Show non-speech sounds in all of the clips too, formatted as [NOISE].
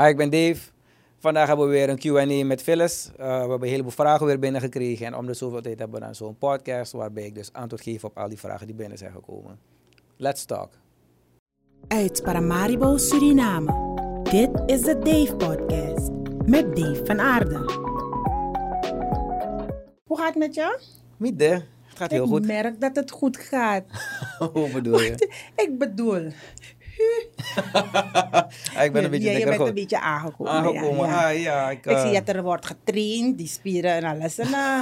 Hi, ik ben Dave. Vandaag hebben we weer een Q&A met Phyllis. Uh, we hebben een heleboel vragen weer binnengekregen. En om de zoveel tijd hebben we dan zo'n podcast waarbij ik dus antwoord geef op al die vragen die binnen zijn gekomen. Let's talk. Uit Paramaribo, Suriname. Dit is de Dave Podcast met Dave van Aarde. Hoe gaat het met je? Midde, het gaat heel ik goed. Ik merk dat het goed gaat. [LAUGHS] Hoe bedoel je? [LAUGHS] ik bedoel, [LAUGHS] ik ben een beetje ja, je bent een beetje aangekomen. Aangekomen, ja, ja. ah ja. Ik, Ik eh, zie dat er wordt getraind, die spieren en alles. En, eh,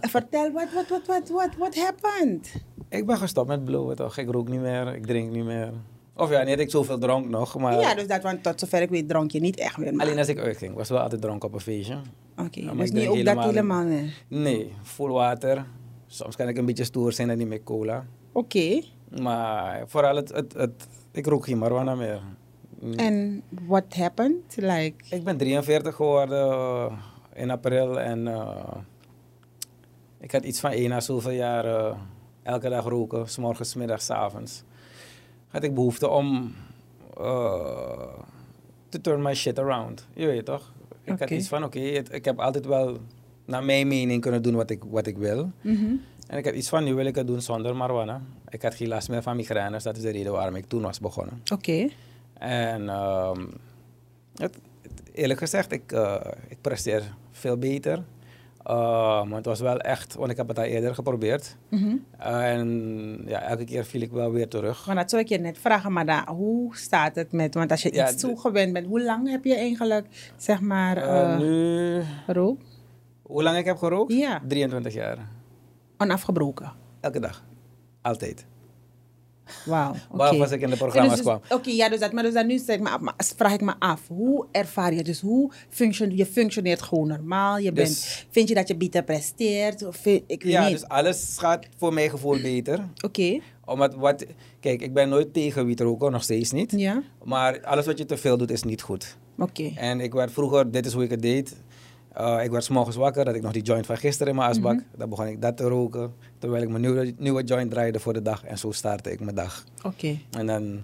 [LAUGHS] vertel, wat, wat, wat, wat, wat, what happened? ik ben gestopt met blowen toch. Ik rook niet meer, ik drink niet meer. Of ja, niet ik zoveel dronk nog, maar ja, dus dat, want tot zover ik weet dronk je niet echt meer. maar- alleen als ik uitging, was wel altijd dronken op een feestje. Oké, maar dus ik niet ook dat helemaal meer. Nee, vol water. Soms kan ik een beetje stoer zijn en niet met cola. Oké, Maar vooral het, het, het ik rook geen marijuana meer. en what happened? Like, Ik ben 43 geworden eh, in april en eh, ik had iets van één na zoveel jaar eh, elke dag roken, s morgens, middags, s avonds. Had ik behoefte om te turn my shit around. Je weet toch? Ik had iets van, oké, ik heb altijd wel naar mijn mening kunnen doen wat ik, wat ik wil. mhm. En ik had iets van, nu wil ik het doen zonder marijuana. Ik had geen last meer van migraines, dat is de reden waarom ik toen was begonnen. oké. En ehm, het, eerlijk gezegd, ik, eh, ik presteer veel beter. Uh, maar het was wel echt, want ik heb het al eerder geprobeerd. Mhm. en ja, elke keer viel ik wel weer terug. Maar dat zou ik je net vragen, maar dan, hoe staat het met, want als je Ja, iets toegewend bent, hoe lang heb je eigenlijk, zeg maar, Eh, eh nu, rook? hoe lang ik heb gerookt? Ja. 23 jaar. Onafgebroken. Elke dag. Altijd. Wauw. Behalve als ik in de programma's Dus- dus- kwam. Oké, ja, dus dat, maar dus dat nu zeg af, maar vraag ik me af, hoe ervaar je, dus hoe functioneert, je functioneert gewoon normaal, je bent, Dus- vind je dat je beter presteert, of vind- ik weet Ja, niet. dus alles gaat voor mijn gevoel beter. Oké, Omdat wat, kijk, ik ben nooit tegen wiet roken, nog steeds niet. ja, Maar alles wat je te veel doet is niet goed. oké. En ik werd vroeger, dit is hoe ik het deed. Uh, ik werd 's morgens wakker, dat ik nog die joint van gisteren in mijn asbak. Mhm. Dan begon ik dat te roken. Terwijl ik mijn nieuwe, nieuwe joint draaide voor de dag. En zo startte ik mijn dag. Oké, En dan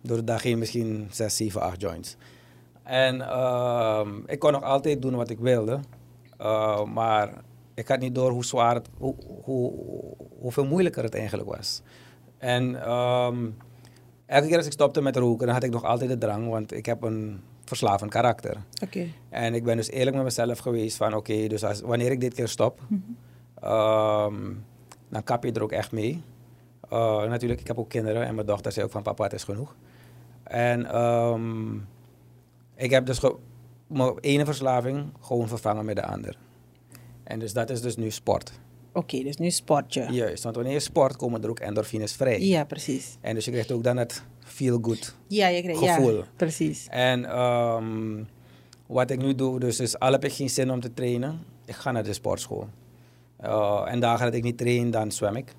door de dag heen misschien 6, 7, 8 joints. En ehm, ik kon nog altijd doen wat ik wilde. Uh, maar ik had niet door hoe zwaar het, hoe, hoe, hoeveel moeilijker het eigenlijk was. En ehm, elke keer als ik stopte met roken, dan had ik nog altijd de drang. Want ik heb een verslavend karakter. En ik ben dus eerlijk met mezelf geweest van oké, dus als, wanneer ik dit keer stop, ehm, dan kap je er ook echt mee. Uh, natuurlijk, ik heb ook kinderen en mijn dochter zei ook van papa, het is genoeg. En ehm, ik heb dus mijn ene verslaving gewoon vervangen met de andere. En dus dat is dus nu sport. Oké, dus nu sport je. Juist, want wanneer je sport komen er ook endorfines vrij. Ja, precies. En dus je krijgt ook dan het feel good Ja, je krijgt, ja, Gevoel. precies. En ehm, wat ik nu doe, dus is al heb ik geen zin om te trainen, ik ga naar de sportschool. Uh, en dagen dat ik niet train, dan zwem ik.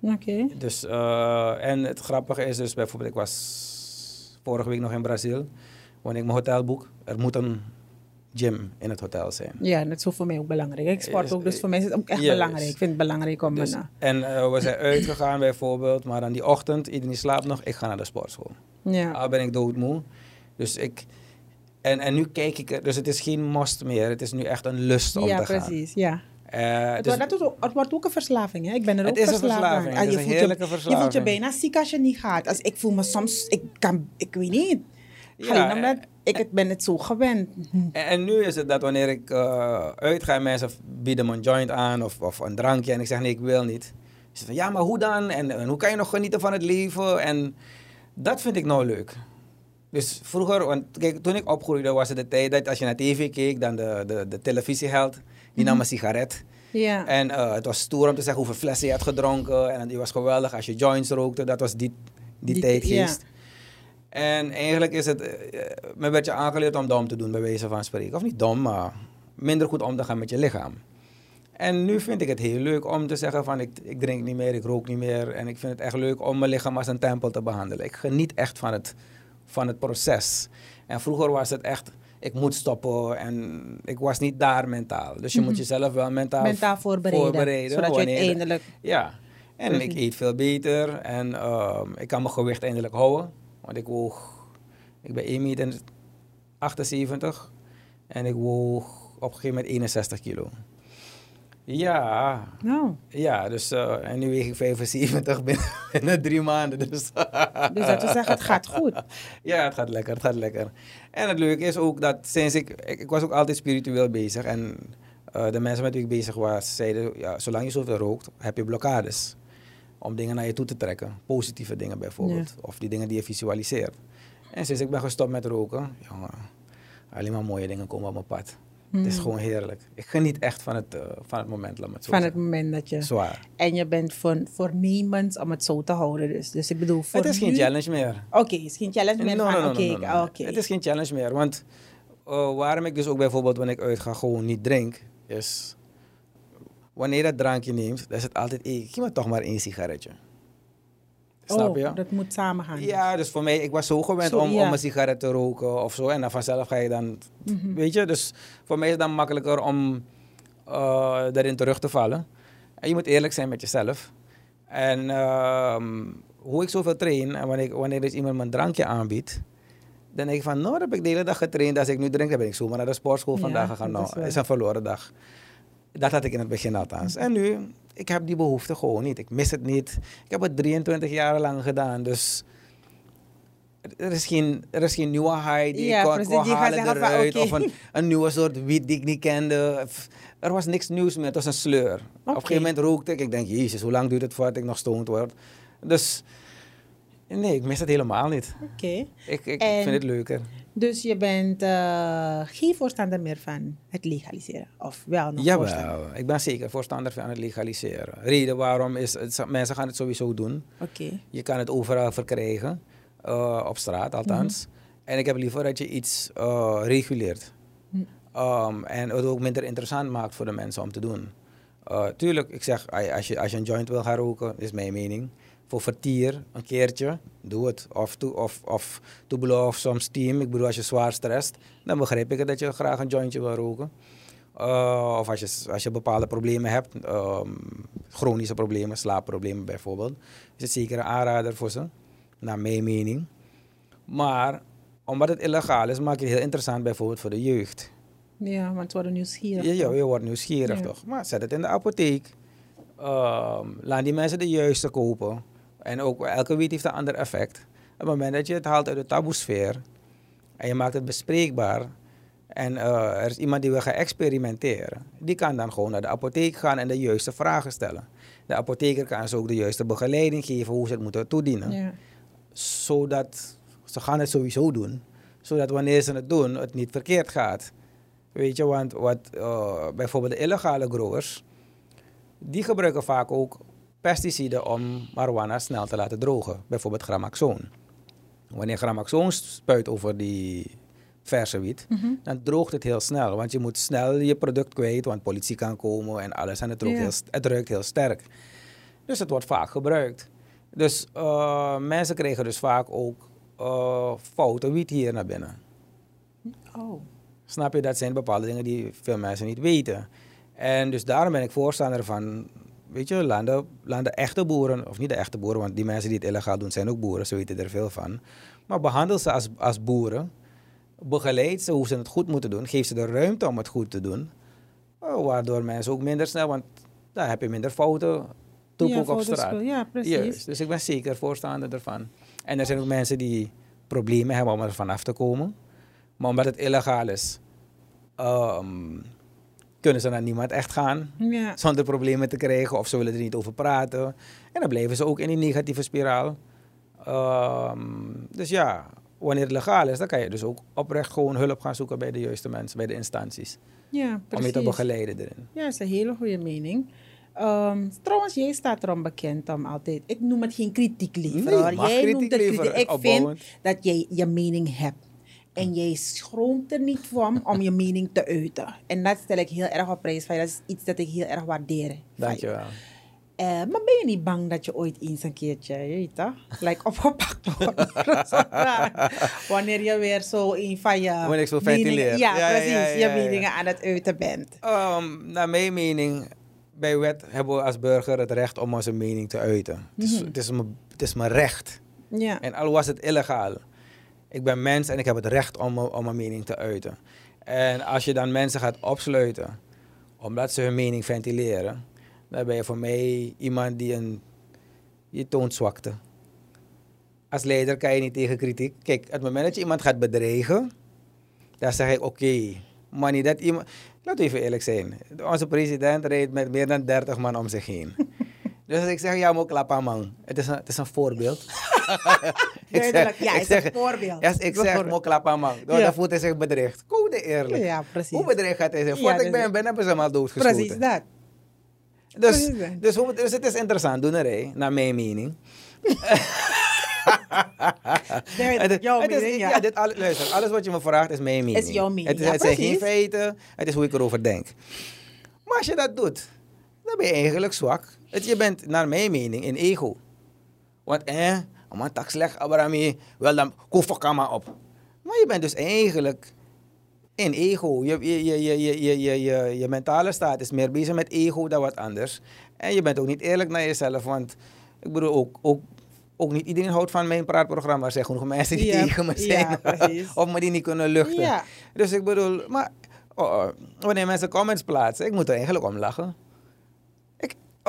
Oké, Dus, uh, en het grappige is dus bijvoorbeeld, ik was vorige week nog in Brazil. Wanneer ik mijn hotel boek, er moet een gym in het hotel zijn. ja, dat is voor mij ook belangrijk. Ik sport ook, dus voor mij is het ook echt belangrijk. Ik vind het belangrijk om... Dus, en uh, we zijn uitgegaan bijvoorbeeld, maar aan die ochtend, iedereen slaapt nog, ik ga naar de sportschool. ja. Al ben ik doodmoe. Dus ik... En, en nu kijk ik, er- dus het is geen must meer, het is nu echt een lust om ja, te gaan. precies, ja. Eh, Het, dus- wordt, dat ook- het wordt ook een verslaving, hè? Ik ben er Het ook is een verslaafd aan. verslaving, Ah, het is je een voelt heerlijke je, Je voelt je verslaving. bijna ziek als je niet gaat. Als ik voel me soms, ik kan, ik weet niet. Ja, Alleen omdat ik het ben het zo gewend. En, en nu is het dat wanneer ik eh uitga en mensen bieden me een joint aan of, of een drankje en ik zeg nee, ik wil niet. Ze zeggen van ja, maar hoe dan? En, en hoe kan je nog genieten van het leven? En dat vind ik nou leuk. Dus vroeger, want kijk, toen ik opgroeide was het de tijd dat als je naar tv keek, dan de, de, de televisieheld, die nam een sigaret. Ja. En eh, het was stoer om te zeggen hoeveel flessen je had gedronken. En die was geweldig als je joints rookte. Dat was die, die, Die- tijdgeest. En eigenlijk is het, me werd je aangeleerd om dom te doen, bij wijze van spreken. Of niet dom, maar minder goed om te gaan met je lichaam. En nu vind ik het heel leuk om te zeggen van ik, ik drink niet meer, ik rook niet meer. En ik vind het echt leuk om mijn lichaam als een tempel te behandelen. Ik geniet echt van het, van het proces. En vroeger was het echt, ik moet stoppen en ik was niet daar mentaal. Dus je Mhm. moet jezelf wel mentaal, Mentaal voorbereiden. voorbereiden, zodat je uiteindelijk... Ja, en ik Precies. eet veel beter en ehm, ik kan mijn gewicht eindelijk houden. Want ik woog, ik ben 1 meter 78 en ik woog op een gegeven moment 61 kilo. Ja, Nou, ja dus eh, en nu weeg ik 75 binnen, [LAUGHS] binnen drie maanden. Dus, [LAUGHS] dus dat wil zeggen, het gaat goed. [LAUGHS] ja, het gaat lekker, het gaat lekker. En het leuke is ook dat sinds ik, ik, ik was ook altijd spiritueel bezig en eh, de mensen met wie ik bezig was zeiden, ja, zolang je zoveel rookt, heb je blokkades. Om dingen naar je toe te trekken, positieve dingen bijvoorbeeld, of die dingen die je visualiseert. En sinds ik ben gestopt met roken, jongen, alleen maar mooie dingen komen op mijn pad. Het is Hmm. gewoon heerlijk. Ik geniet echt van het, eh, van het moment, laat me het zo Van het moment dat je... Zwaar. En je bent voor, voornemens om het zo te houden. Dus, dus ik bedoel, voor Het is geen challenge meer. Oké, het is geen challenge meer No, no, oké, no. oké. Het is geen challenge meer. Want eh, waarom ik dus ook bijvoorbeeld wanneer ik uitga gewoon niet drink, is wanneer je dat drankje neemt, dan is het altijd, hey, geef me toch maar één sigaretje. Snap je? Oh, dat moet samengaan. Ja, dus voor mij, ik was zo gewend Zo, om, ja. om een sigaret te roken of zo. En dan vanzelf ga je dan, Mhm. weet je, dus voor mij is het dan makkelijker om eh daarin terug te vallen. En je moet eerlijk zijn met jezelf. En ehm, hoe ik zoveel train, en wanneer, wanneer dus iemand me een drankje aanbiedt, dan denk ik van, nou, dat heb ik de hele dag getraind. Als ik nu drink, dan ben ik zomaar naar de sportschool Ja, vandaag gegaan. Nou, is een verloren dag. Dat had ik in het begin althans. En nu, ik heb die behoefte gewoon niet. Ik mis het niet. Ik heb het 23 jaar lang gedaan, dus... Er is, geen, er is geen nieuwe high die Ja, ik kon, precies. kon Die halen van, eruit. oké. Of een, een nieuwe soort wiet die ik niet kende. Er was niks nieuws meer. Het was een sleur. Op een gegeven moment rookte ik. Ik denk, jezus, hoe lang duurt het voordat ik nog stoned word? Dus nee, ik mis het helemaal niet. Oké. Ik, ik En- vind het leuker. Dus je bent eh, geen voorstander meer van het legaliseren? Of wel nog voorstander? Jawel, ik ben zeker voorstander van het legaliseren. Reden waarom is, het, mensen gaan het sowieso doen. Oké. Je kan het overal verkrijgen, eh, op straat althans. En ik heb liever dat je iets eh, reguleert. Hm. Um, en het ook minder interessant maakt voor de mensen om te doen. Tuurlijk, ik zeg, als je, als je een joint wil gaan roken, is mijn mening. Voor vertier, een keertje, doe het. Of to, of, of to blow off some steam. Ik bedoel, als je zwaar stresst, dan begrijp ik het dat je graag een jointje wil roken. Eh, of als je, als je bepaalde problemen hebt, ehm, chronische problemen, slaapproblemen bijvoorbeeld, is het zeker een aanrader voor ze, naar mijn mening. Maar omdat het illegaal is, maak je het heel interessant bijvoorbeeld voor de jeugd. Ja, want ze worden nieuwsgierig. Ja, ja, je wordt nieuwsgierig Ja. toch? Maar zet het in de apotheek. Ehm, laat die mensen de juiste kopen. En ook elke wiet heeft een ander effect. Op het moment dat je het haalt uit de taboesfeer en je maakt het bespreekbaar en eh, er is iemand die wil gaan experimenteren, die kan dan gewoon naar de apotheek gaan en de juiste vragen stellen. De apotheker kan ze ook de juiste begeleiding geven hoe ze het moeten toedienen Ja. zodat ze gaan het sowieso doen. Zodat wanneer ze het doen, het niet verkeerd gaat. Weet je, want wat, eh, bijvoorbeeld de illegale growers, die gebruiken vaak ook pesticiden om marijuana snel te laten drogen. Bijvoorbeeld gramaxoon. Wanneer gramaxoon spuit over die verse wiet, Mhm. dan droogt het heel snel. Want je moet snel je product kwijt, want politie kan komen en alles. En het, Ja. heel, het ruikt heel sterk. Dus het wordt vaak gebruikt. Dus eh, mensen krijgen dus vaak ook eh, foute wiet hier naar binnen. Oh. Snap je? Dat zijn bepaalde dingen die veel mensen niet weten. En dus daarom ben ik voorstander van, weet je, laat de, laat de echte boeren, of niet de echte boeren, want die mensen die het illegaal doen zijn ook boeren, ze weten er veel van. Maar behandel ze als, als boeren, begeleid ze hoe ze het goed moeten doen, geef ze de ruimte om het goed te doen, eh, waardoor mensen ook minder snel, want daar heb je minder fouten, toep ja, ook op straat. Ja, precies. Juist, dus ik ben zeker voorstander ervan. En er zijn ook mensen die problemen hebben om er vanaf te komen. Maar omdat het illegaal is, ehm, kunnen ze naar niemand echt gaan Ja. zonder problemen te krijgen of ze willen er niet over praten. En dan blijven ze ook in die negatieve spiraal. Ehm, dus ja, wanneer het legaal is, dan kan je dus ook oprecht gewoon hulp gaan zoeken bij de juiste mensen, bij de instanties. ja, Om je precies. te begeleiden erin. Ja, dat is een hele goede mening. Ehm, trouwens, jij staat erom bekend om altijd. Ik noem het geen kritiek liever. Nee, Jij noemt het kritiek. Ik vind dat jij je mening hebt. En jij schroomt er niet van om je mening te uiten. En dat stel ik heel erg op prijs. Dat is iets dat ik heel erg waardeer. Dankjewel. Eh, maar ben je niet bang dat je ooit eens een keertje, je weet toch, like opgepakt wordt? [LAUGHS] [LAUGHS] Wanneer je weer zo een van je Wanneer ik zo ventileer. Ja, Ja, precies. ja, je ja, ja. meningen aan het uiten bent. Ehm, naar mijn mening, bij wet hebben we als burger het recht om onze mening te uiten. Het, is, Mhm. het, is, mijn, het is mijn recht. Ja. En al was het illegaal. Ik ben mens en ik heb het recht om, om mijn mening te uiten. En als je dan mensen gaat opsluiten, omdat ze hun mening ventileren, dan ben je voor mij iemand die een. Je toont zwakte. Als leider kan je niet tegen kritiek. Kijk, op het moment dat je iemand gaat bedreigen, dan zeg ik: oké, maar niet dat iemand. Laten we even eerlijk zijn. Onze president rijdt met meer dan 30 man om zich heen. [LAUGHS] Dus als ik zeg, ja, moet klappen, man. Het is een, het is een voorbeeld. [LAUGHS] Duidelijk, ja, ik is zeg, een voorbeeld. Als ik zeg, klappen, man. Dan, Ja. dan voelt hij zich bedreigd. Code eerlijk. Ja, precies. Hoe bedreigd gaat hij zich? Ja, Voordat dus- ik bij hem ben, hebben ze hem al doodgeschoten. Precies dat. Dus, Precies dat. dus, dus het is interessant, doenerij, naar mijn mening. [LAUGHS] Dit- jouw het is- mening, ja. ja, dit, al- luister, alles wat je me vraagt is mijn mening. Is jouw mening, Het, is- ja, het zijn geen feiten, het is hoe ik erover denk. Maar als je dat doet, dan ben je eigenlijk zwak. Het, je bent, naar mijn mening, in ego. Want, eh, Aman tak slecht abrami. Wel dan kofakama op. Maar je bent dus eigenlijk in ego. Je, je, je, je, je, je, je, je mentale staat is meer bezig met ego dan wat anders. En je bent ook niet eerlijk naar jezelf. Want ik bedoel ook, ook ook niet iedereen houdt van mijn praatprogramma. Er zijn genoeg mensen die tegen me zijn. Ja, [LAUGHS] of me die niet kunnen luchten. Dus ik bedoel, maar oh, oh, wanneer mensen comments plaatsen, ik moet er eigenlijk om lachen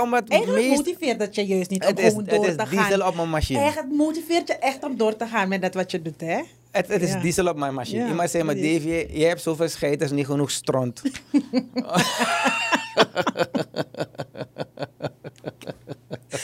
omdat Eigenlijk meest, motiveert dat je juist niet om het is, gewoon het door is te diesel gaan. op mijn machine. Echt, het motiveert je echt om door te gaan met dat wat je doet, hè? Het, het is Ja. diesel op mijn machine. Ja, Iemand zei. Dave, je, je hebt zoveel scheiters, niet genoeg stront. [LAUGHS]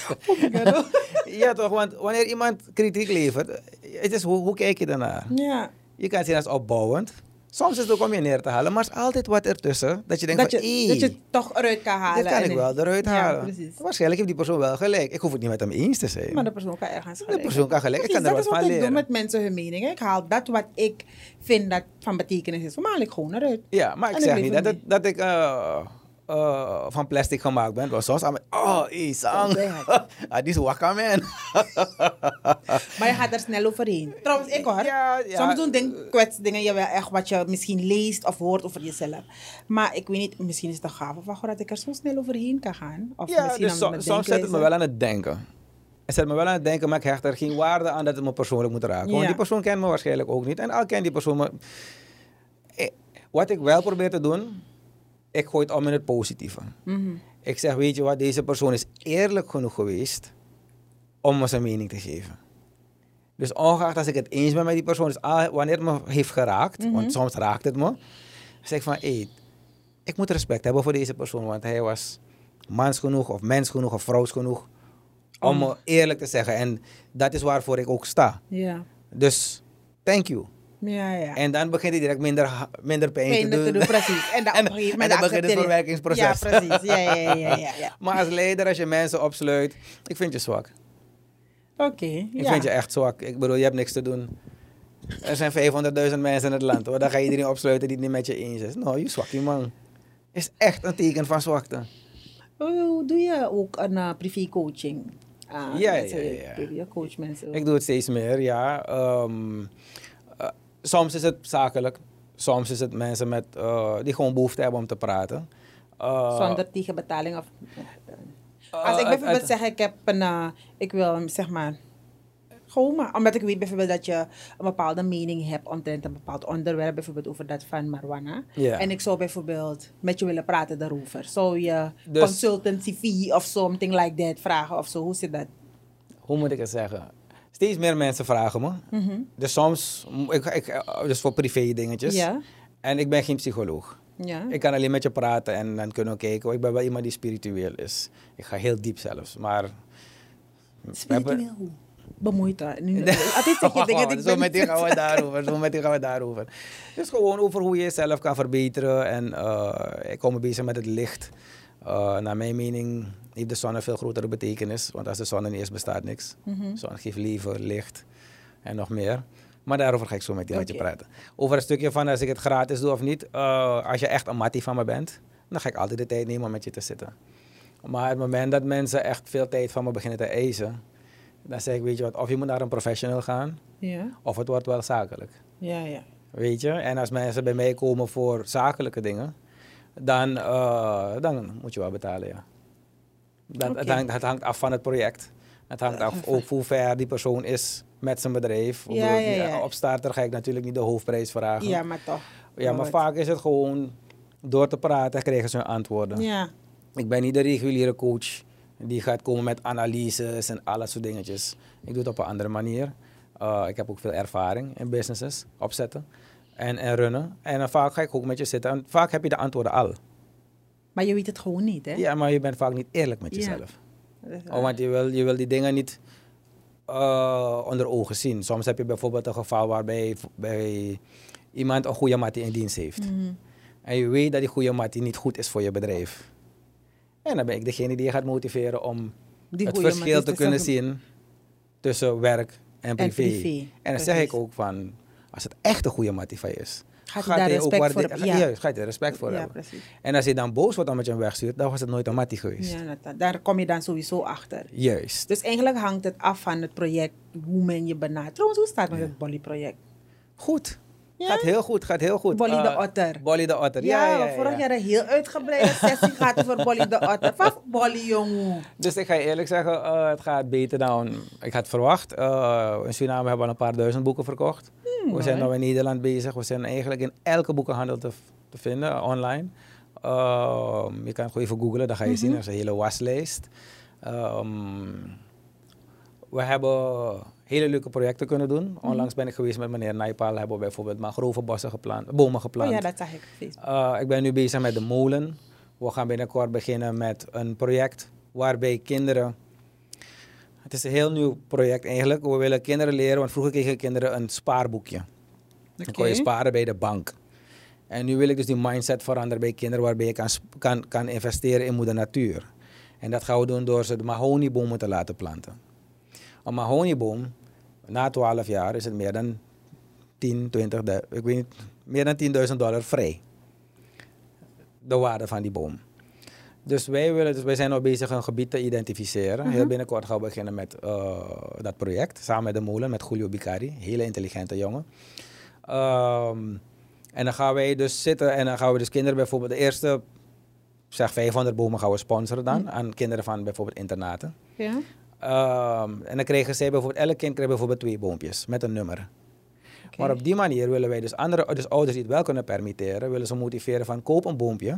[LAUGHS] ja toch, want wanneer iemand kritiek levert, het is hoe, hoe kijk je daarnaar? Ja. Je kan zien als opbouwend. Soms is het ook om je neer te halen, maar er is altijd wat ertussen. Dat je denkt Dat je, van, "Ey, dat je het toch eruit kan halen. dit kan ik wel eruit halen. Waarschijnlijk heeft die persoon wel gelijk. Ik hoef het niet met hem eens te zijn. Maar de persoon kan ergens de gelijk persoon kan gelijk. Ik kan er dat wat is van wat ik doe leren. met mensen hun meningen. Ik haal dat wat ik vind dat van betekenis is. Haal ik gewoon eruit. Ja, maar ik En zeg ik niet dat, dat ik eh, eh, van plastic gemaakt ben. Want soms aan oh, ah, die is wakka, man. [LAUGHS] Maar je gaat er snel overheen. Trouwens, ik hoor. Ja, ja. Soms doen ding, kwetsdingen je wel echt wat je misschien leest of hoort over jezelf. Maar ik weet niet, misschien is het een gave van God dat ik er zo snel overheen kan gaan. Of ja, misschien dus so- soms zet het me wel aan het denken. Het zet me wel aan het denken, maar ik hecht er geen waarde aan dat het me persoonlijk moet raken. Want die persoon kent me waarschijnlijk ook niet. En al kent die persoon me... Eh, Wat ik wel probeer te doen, ik gooi het om in het positieve. Mhm. Ik zeg, weet je wat, deze persoon is eerlijk genoeg geweest om me zijn mening te geven. Dus ongeacht als ik het eens ben met die persoon, dus wanneer het me heeft geraakt, Mhm. want soms raakt het me, zeg ik van, hé, ik moet respect hebben voor deze persoon, want hij was mans genoeg, of mens genoeg, of vrouws genoeg, om Om- me eerlijk te zeggen. En dat is waarvoor ik ook sta. Ja. Dus, thank you. Ja, ja. En dan begint hij direct minder, minder pijn, Pijn te, doen. precies. En dan, [LAUGHS] En- dan begint het verwerkingsproces. Ja, precies. Ja, ja, ja, ja. [LAUGHS] Maar als leider, als je mensen opsluit, ik vind je zwak. Oké, Ik ja. vind je echt zwak. Ik bedoel, je hebt niks te doen. Er zijn 500.000 mensen in het land. Hoor. Dan ga je iedereen opsluiten die het niet met je eens is. Nou, je zwakkie man. Is echt een teken van zwakte. Oh, doe je ook een uh, privé coaching? Ah, Ja, ja, ja, ja. Je coach mensen. Ik doe het steeds meer, ja. Ehm, eh, soms is het zakelijk. Soms is het mensen met, eh, die gewoon behoefte hebben om te praten. Eh, Zonder tegenbetaling of... eh, Als ik bijvoorbeeld zeg, ik heb een... uh, ik wil, zeg maar... Gewoon maar, omdat ik weet bijvoorbeeld dat je een bepaalde mening hebt omtrent een bepaald onderwerp, bijvoorbeeld over dat van marijuana. En ik zou bijvoorbeeld met je willen praten daarover. Zou je Dus- consultancy fee of something like that vragen of zo? Hoe zit dat? hoe moet ik het zeggen? Steeds meer mensen vragen me. Mhm. Dus soms, ik, ik, eh, dus voor privé dingetjes. Ja. En ik ben geen psycholoog. Ja. Ik kan alleen met je praten en dan kunnen we kijken. Ik ben wel iemand die spiritueel is. Ik ga heel diep zelfs. Maar. Spiritueel hoe? Daar. Nu, altijd zeg je dingen zo ben met die niet- gaan we [LAUGHS] daarover. Zo met die gaan we daarover. Dus gewoon over hoe je jezelf kan verbeteren. En eh, ik kom me bezig met het licht. Eh, naar mijn mening heeft de zon een veel grotere betekenis. Want als de zon er niet is, bestaat niks. De zon geeft leven, licht en nog meer. Maar daarover ga ik zo met je, Oké. praten. Over een stukje van als ik het gratis doe of niet. eh, als je echt een mattie van me bent, dan ga ik altijd de tijd nemen om met je te zitten. Maar het moment dat mensen echt veel tijd van me beginnen te eisen, dan zeg ik, weet je wat, of je moet naar een professional gaan, of het wordt wel zakelijk. ja, ja. Weet je? En als mensen bij mij komen voor zakelijke dingen, dan, eh, dan moet je wel betalen, ja. Dat, het, hangt, het hangt af van het project. Het hangt af ook hoe ver die persoon is met zijn bedrijf. Ja, ja, ja. Op starter ga ik natuurlijk niet de hoofdprijs vragen. Ja, maar toch. Ja, maar vaak is het gewoon door te praten krijgen ze hun antwoorden. Ja. Ik ben niet de reguliere coach die gaat komen met analyses en alle soort dingetjes. Ik doe het op een andere manier. Uh, ik heb ook veel ervaring in businesses opzetten en, en runnen. En dan vaak ga ik ook met je zitten en vaak heb je de antwoorden al. Maar je weet het gewoon niet, hè? Ja, maar je bent vaak niet eerlijk met Ja. jezelf. Is Oh, want je wil, je wil die dingen niet uh, onder ogen zien. Soms heb je bijvoorbeeld een geval waarbij bij iemand een goede mattie in dienst heeft. Mhm. En je weet dat die goede mattie niet goed is voor je bedrijf. En dan ben ik degene die je gaat motiveren om Die het verschil te kunnen zien tussen werk en privé. En, privé, dan zeg ik ook van, als het echt een goede mattie je is, Gaat hij voor hebben? ga- Ja. juist, gaat hij respect voor Ja, hebben. precies. En als je dan boos wordt omdat je hem wegstuurt, dan was het nooit een mattie geweest. Ja, dat, daar kom je dan sowieso achter. Juist. Dus eigenlijk hangt het af van het project, hoe men je benadert. Trouwens, hoe staat het met het Bolly-project? Goed. Ja? Gaat heel goed, gaat heel goed. Bolly de Eh, Otter. Bolly de Otter, Ja, ja. vorig ja. jaar een heel uitgebreide [LAUGHS] sessie gehad over Bolly de Otter. Van Bolly, jongen. Dus ik ga je eerlijk zeggen, eh, het gaat beter dan ik had verwacht. Eh, in Suriname hebben we al een paar duizend boeken verkocht. We zijn nu in Nederland bezig. We zijn eigenlijk in elke boekenhandel te, te vinden, eh, online. Ehm, je kan het gewoon even googlen, dan ga je zien. Er is een hele waslijst. Ehm, we hebben hele leuke projecten kunnen doen. Onlangs ben ik geweest met meneer Naipal. Hebben we bijvoorbeeld mangrovenbossen geplant, bomen Oh geplant. ja, dat zag ik. Uh, ik ben nu bezig met de molen. We gaan binnenkort beginnen met een project waarbij kinderen. Het is een heel nieuw project eigenlijk. We willen kinderen leren, want vroeger kregen kinderen een spaarboekje. Dan kon je sparen bij de bank. En nu wil ik dus die mindset veranderen bij kinderen waarbij je kan, kan, kan investeren in moeder natuur. En dat gaan we doen door ze de mahoniebomen te laten planten. Een mahonieboom, na 12 jaar is het meer dan 10, 20, du- ik weet niet, meer dan 10.000 dollar vrij. De waarde van die boom. Dus wij, willen, dus wij zijn nu bezig een gebied te identificeren. Heel binnenkort gaan we beginnen met eh, dat project. Samen met de molen, met Julio Bicari. Hele intelligente jongen. Ehm, en dan gaan wij dus zitten en dan gaan we dus kinderen bijvoorbeeld de eerste, zeg 500 bomen gaan we sponsoren dan. Aan kinderen van bijvoorbeeld internaten. Ja? Ehm, en dan krijgen zij bijvoorbeeld, elk kind krijgt bijvoorbeeld twee boompjes met een nummer. Maar op die manier willen wij dus andere, dus ouders die het wel kunnen permitteren, willen ze motiveren van koop een boompje.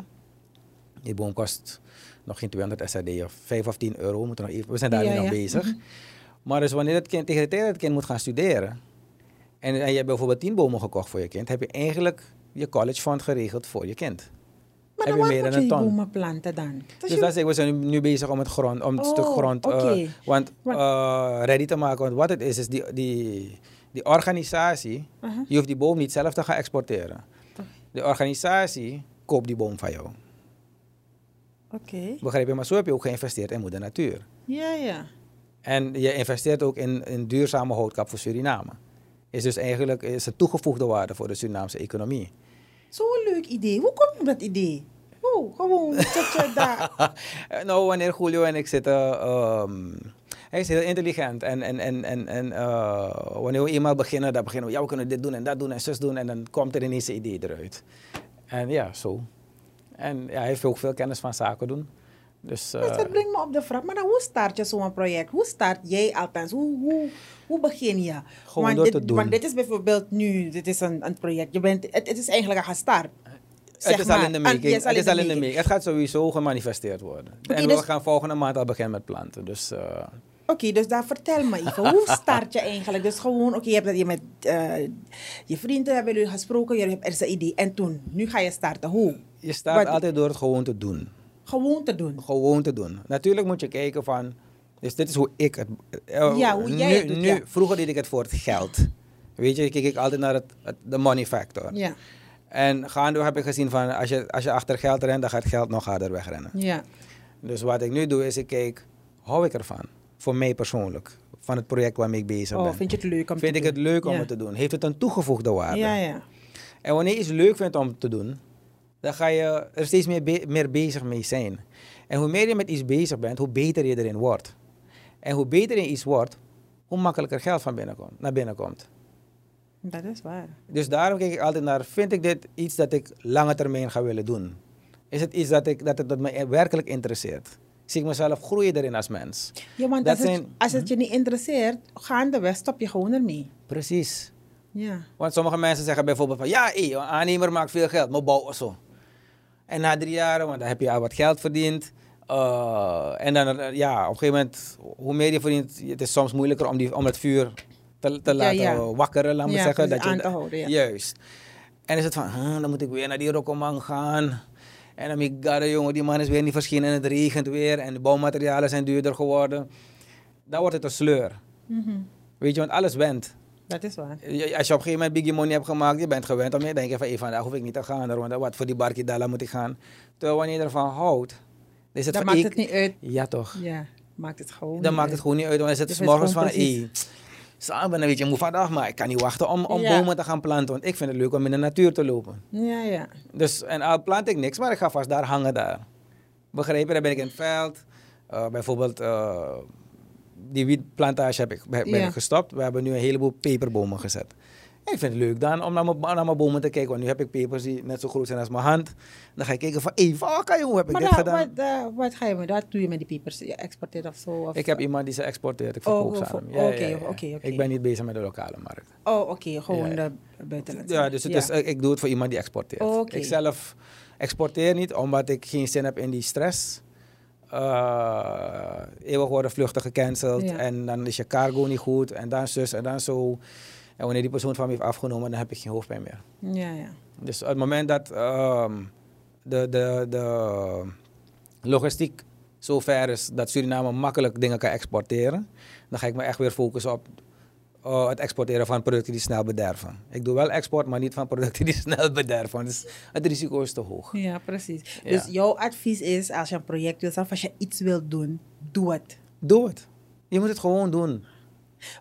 Die boom kost nog geen 200 SRD of 5 of 10 euro. Moeten nog even, we zijn daar nu nog bezig. Maar dus wanneer het kind, tegen de tijd dat het kind moet gaan studeren, en, en je hebt bijvoorbeeld 10 bomen gekocht voor je kind, heb je eigenlijk je college fund geregeld voor je kind. Maar heb dan je waar meer moet dan je een ton. bomen planten dan? Dus Dus je- dat is, we zijn nu, bezig om het, grond, om het Oh, stuk grond eh, want, eh, ready te maken. Want wat het is, is die, die, die organisatie, je hoeft die boom niet zelf te gaan exporteren. De organisatie koopt die boom van jou. Oké. Begrijp je? Maar zo heb je ook geïnvesteerd in moeder natuur. Ja, ja. En je investeert ook in, in duurzame houtkap voor Suriname. Is dus eigenlijk is een toegevoegde waarde voor de Surinaamse economie. Zo'n leuk idee. Hoe kom je op dat idee? Oh, gewoon tje, daar. [LAUGHS] Nou, wanneer Julio en ik zitten, ehm, hij is heel intelligent. En, en, en, en, en eh, wanneer we eenmaal beginnen, dan beginnen we, ja, we kunnen dit doen en dat doen en zus doen. En dan komt er ineens een idee eruit. En ja, zo. En ja, hij heeft ook veel kennis van zaken doen. Dus, eh, Dus dat brengt me op de vraag. Maar dan, hoe start je zo'n project? Hoe start jij althans? Hoe, hoe, hoe begin je? Gewoon want, door dit, te doen. want dit is bijvoorbeeld nu, dit is een, een project. Je bent, het, het is eigenlijk al gestart. het is al maar. in de making. Het is al in de making. Het gaat sowieso gemanifesteerd worden. en we dus- gaan volgende maand al beginnen met planten. Dus eh, Oké, dus daar vertel me even. Hoe start je eigenlijk? Dus gewoon, oké, je hebt dat je met eh, je vrienden hebben jullie gesproken, jullie hebben er zijn idee. En toen, nu ga je starten. Hoe? Je start Wat- altijd door het gewoon te doen. Gewoon te doen. gewoon te doen. Natuurlijk moet je kijken van, dus dit is hoe ik het... eh, Ja, hoe jij nu, het doet, nu, ja. Vroeger deed ik het voor het geld. Weet je, keek ik altijd naar het, het- de money factor. Ja, En gaandeweg heb ik gezien van, als je, als je achter geld rent, dan gaat geld nog harder wegrennen. ja. Dus wat ik nu doe, is ik kijk, hou ik ervan? Voor mij persoonlijk. Van het project waarmee ik bezig Oh, ben. vind je het leuk om Vind te ik het doen? leuk om Ja. het te doen? Heeft het een toegevoegde waarde? Ja, ja. En wanneer je iets leuk vindt om te doen, dan ga je er steeds meer, be- meer bezig mee zijn. En hoe meer je met iets bezig bent, hoe beter je erin wordt. En hoe beter je iets wordt, hoe makkelijker geld van naar binnen komt. Dat is waar. Dus daarom kijk ik altijd naar, vind ik dit iets dat ik lange termijn ga willen doen? Is het iets dat, ik, dat, het, dat me werkelijk interesseert? zie ik mezelf groeien erin als mens. Ja, want Dat als, het, als het je niet interesseert, gaandeweg stop je gewoon ermee. Precies. Ja. Want sommige mensen zeggen bijvoorbeeld van, ja, hé, een aannemer maakt veel geld, maar bouwen zo. En na drie jaar, want dan heb je al wat geld verdiend. eh, en dan, eh, ja, op een gegeven moment, hoe meer je verdient, het is soms moeilijker om, die, om het vuur te, laten ja. wakkeren, laat Ja, zeggen. je, te houden, ja. Juist. En is het van, huh, dan moet ik weer naar die Rokkomang gaan. En dan ik jongen, die man is weer niet verschenen en het regent weer. En de bouwmaterialen zijn duurder geworden. Dan wordt het een sleur. Mhm. Weet je, want alles went. Dat is waar. Je- Als je op een gegeven moment biggie money hebt gemaakt, je bent gewend om je denk je van, hey, vandaag hoef ik niet te gaan, want wat voor die barkie moet ik gaan. Terwijl wanneer je ervan houdt, dan is het maakt ik- het niet uit. Ja toch. Ja, maakt het gewoon Dan maakt het gewoon niet uit, want dan is het Je 's vindt morgens van, hey, samen ben een beetje moe vandaag, maar ik kan niet wachten om, om Ja. bomen te gaan planten, want ik vind het leuk om in de natuur te lopen. Ja, ja. Dus, en al plant ik niks, maar ik ga vast daar hangen daar. Begrepen? Dan ben ik in het veld. Eh, bijvoorbeeld, eh, die wietplantage heb ik, ben Ja. ik gestopt. We hebben nu een heleboel peperbomen gezet. En ik vind het leuk dan om naar mijn, naar mijn bomen te kijken. Want nu heb ik pepers die net zo groot zijn als mijn hand. Dan ga ik kijken van, hé, hey, hoe heb ik Maar dit gedaan? wat, eh, wat ga je met dat doe je met die piepers? Je exporteert of zo? Of, Ik heb iemand die ze exporteert. Ik verkoop Oh, ze voor- aan hem. Ja, ja, oké, oké, oké. Ik ben niet bezig met de lokale markt. Oh, oké, gewoon Ja, ja. de buitenlandse. Ja, dus het. Is, ik doe het voor iemand die exporteert. Oh. Ik zelf exporteer niet, omdat ik geen zin heb in die stress. Eh eeuwig worden vluchten gecanceld Ja. en dan is je cargo niet goed en dan zus en dan zo. En wanneer die persoon van me heeft afgenomen, dan heb ik geen hoofdpijn meer. Ja, ja. Dus op het moment dat ehm, de, de, de logistiek zo ver is dat Suriname makkelijk dingen kan exporteren, dan ga ik me echt weer focussen op eh, het exporteren van producten die snel bederven. Ik doe wel export, maar niet van producten die [LAUGHS] snel bederven. Dus het risico is te hoog. Ja, precies. Ja. Dus jouw advies is, als je een project wilt, of als je iets wilt doen, doe het. Doe het. Je moet het gewoon doen.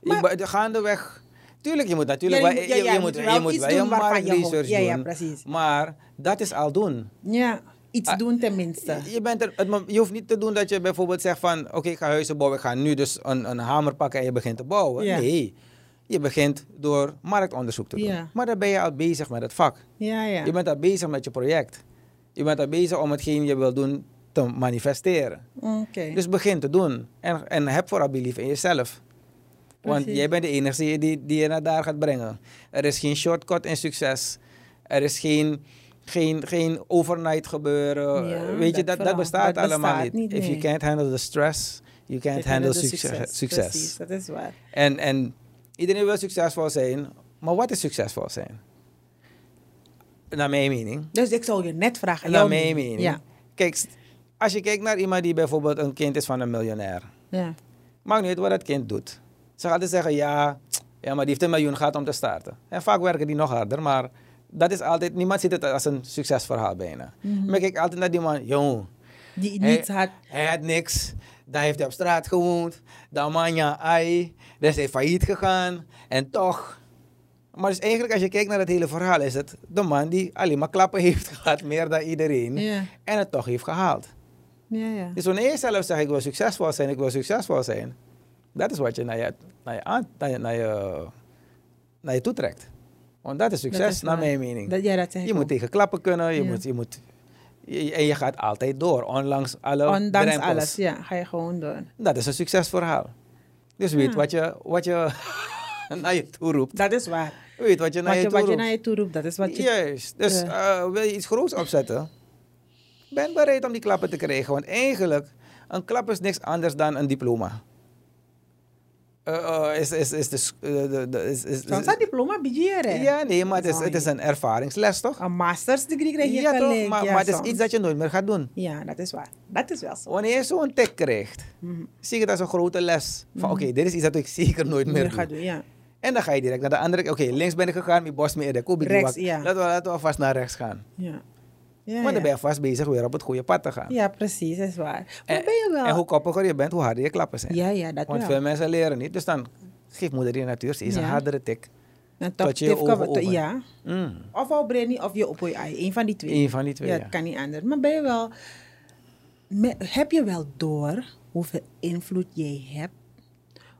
Maar- je, gaandeweg. Tuurlijk, je moet natuurlijk Ja, je je, ja, je je moet, je moet iets wel je doen marktresearch. Ja, precies. Maar dat is al doen. Ja, iets Ah, doen tenminste. Je, bent er, het je hoeft niet te doen dat je bijvoorbeeld zegt van... Oké, ik ga huizen bouwen. Ik ga nu dus een, een hamer pakken en je begint te bouwen. Nee. Je begint door marktonderzoek te doen. Ja. Maar dan ben je al bezig met het vak. Ja, ja. Je bent al bezig met je project. Je bent al bezig om hetgeen je wil doen te manifesteren. Oké. Dus begin te doen. En, en heb vooral belief in jezelf. Want Precies. jij bent de enige die, die je naar daar gaat brengen. Er is geen shortcut in succes. Er is geen, geen, geen overnight gebeuren. Ja, Weet je, dat dat, dat vooral. bestaat Dat allemaal bestaat niet. niet, If you can't handle the stress, you can't handle de succes. succes. Precies, dat is waar. En, en iedereen wil succesvol zijn. Maar wat is succesvol zijn? Naar mijn mening. Dus ik zou je net vragen. Naar mijn mening. mening. Ja. Kijk, als je kijkt naar iemand die bijvoorbeeld een kind is van een miljonair. ja. Maakt niet uit wat dat kind doet. Ze gaat altijd zeggen, ja, ja, maar die heeft een miljoen gehad om te starten. En vaak werken die nog harder, maar dat is altijd, niemand ziet het als een succesverhaal bijna. Mhm. Maar kijk altijd naar die man, jongen, Die hij, niets had. hij had niks, dan heeft hij op straat gewoond, dan man ja, ai, is hij failliet gegaan, en toch. Maar dus eigenlijk als je kijkt naar het hele verhaal, is het de man die alleen maar klappen heeft [LAUGHS] gehad, meer dan iedereen, en het toch heeft gehaald. Ja, ja. Dus wanneer je zelf zegt, ik wil succesvol zijn, ik wil succesvol zijn. Dat is wat je naar je, naar je, aan, naar je, naar je, naar je toe trekt. Want dat is succes, Dat is naar mijn mening. Dat, ja, dat je moet tegen klappen kunnen, je Ja. moet... Je moet je- en je gaat altijd door, ondanks alle Ondanks drempels. alles, ja, ga je gewoon doen. Dat is een succesverhaal. Dus weet Ja. wat je, wat je [LAUGHS] naar je toe roept. Dat is waar. Weet wat je naar Wat je je, toe wat je roept. naar je toe roept, dat is wat je... Juist. Dus Ja. eh, wil je iets groots opzetten? Ben bereid om die klappen te krijgen. Want eigenlijk, een klap is niks anders dan een diploma. Eh, is, is, is, de eh, de- de- is, is, dat diploma ja, nee, maar het is, het is een ervaringsles, toch? Een masters degree krijg je Ja, toch? Maar, ja, maar het is iets dat je nooit meer gaat doen. Ja, dat is waar. Dat is wel zo. Wanneer je zo'n tik krijgt, Mhm. zie ik het als een grote les. Van oké, dit is iets dat ik zeker nooit meer Meer doe. gaat doen, ja. En dan ga je direct naar de andere. Oké, links ben ik gegaan, mijn bos meer. Rechts, ja. Laten we, laten we vast naar rechts gaan. Ja, ja, Maar dan ben je vast bezig weer op het goede pad te gaan. ja precies, dat is waar. Maar En, ben je wel... en hoe koppiger je bent, hoe harder je klappen zijn. Ja, ja, dat Want wel. veel mensen leren niet. Dus dan geeft moeder je natuur steeds een hardere tik. Dan tot je je ogen. Ja. Mm. Of al Brenny of je op je ei. Eén van die twee. Eén van die twee, Ja, het kan niet anders. Maar ben je wel... me- heb je wel door hoeveel invloed jij hebt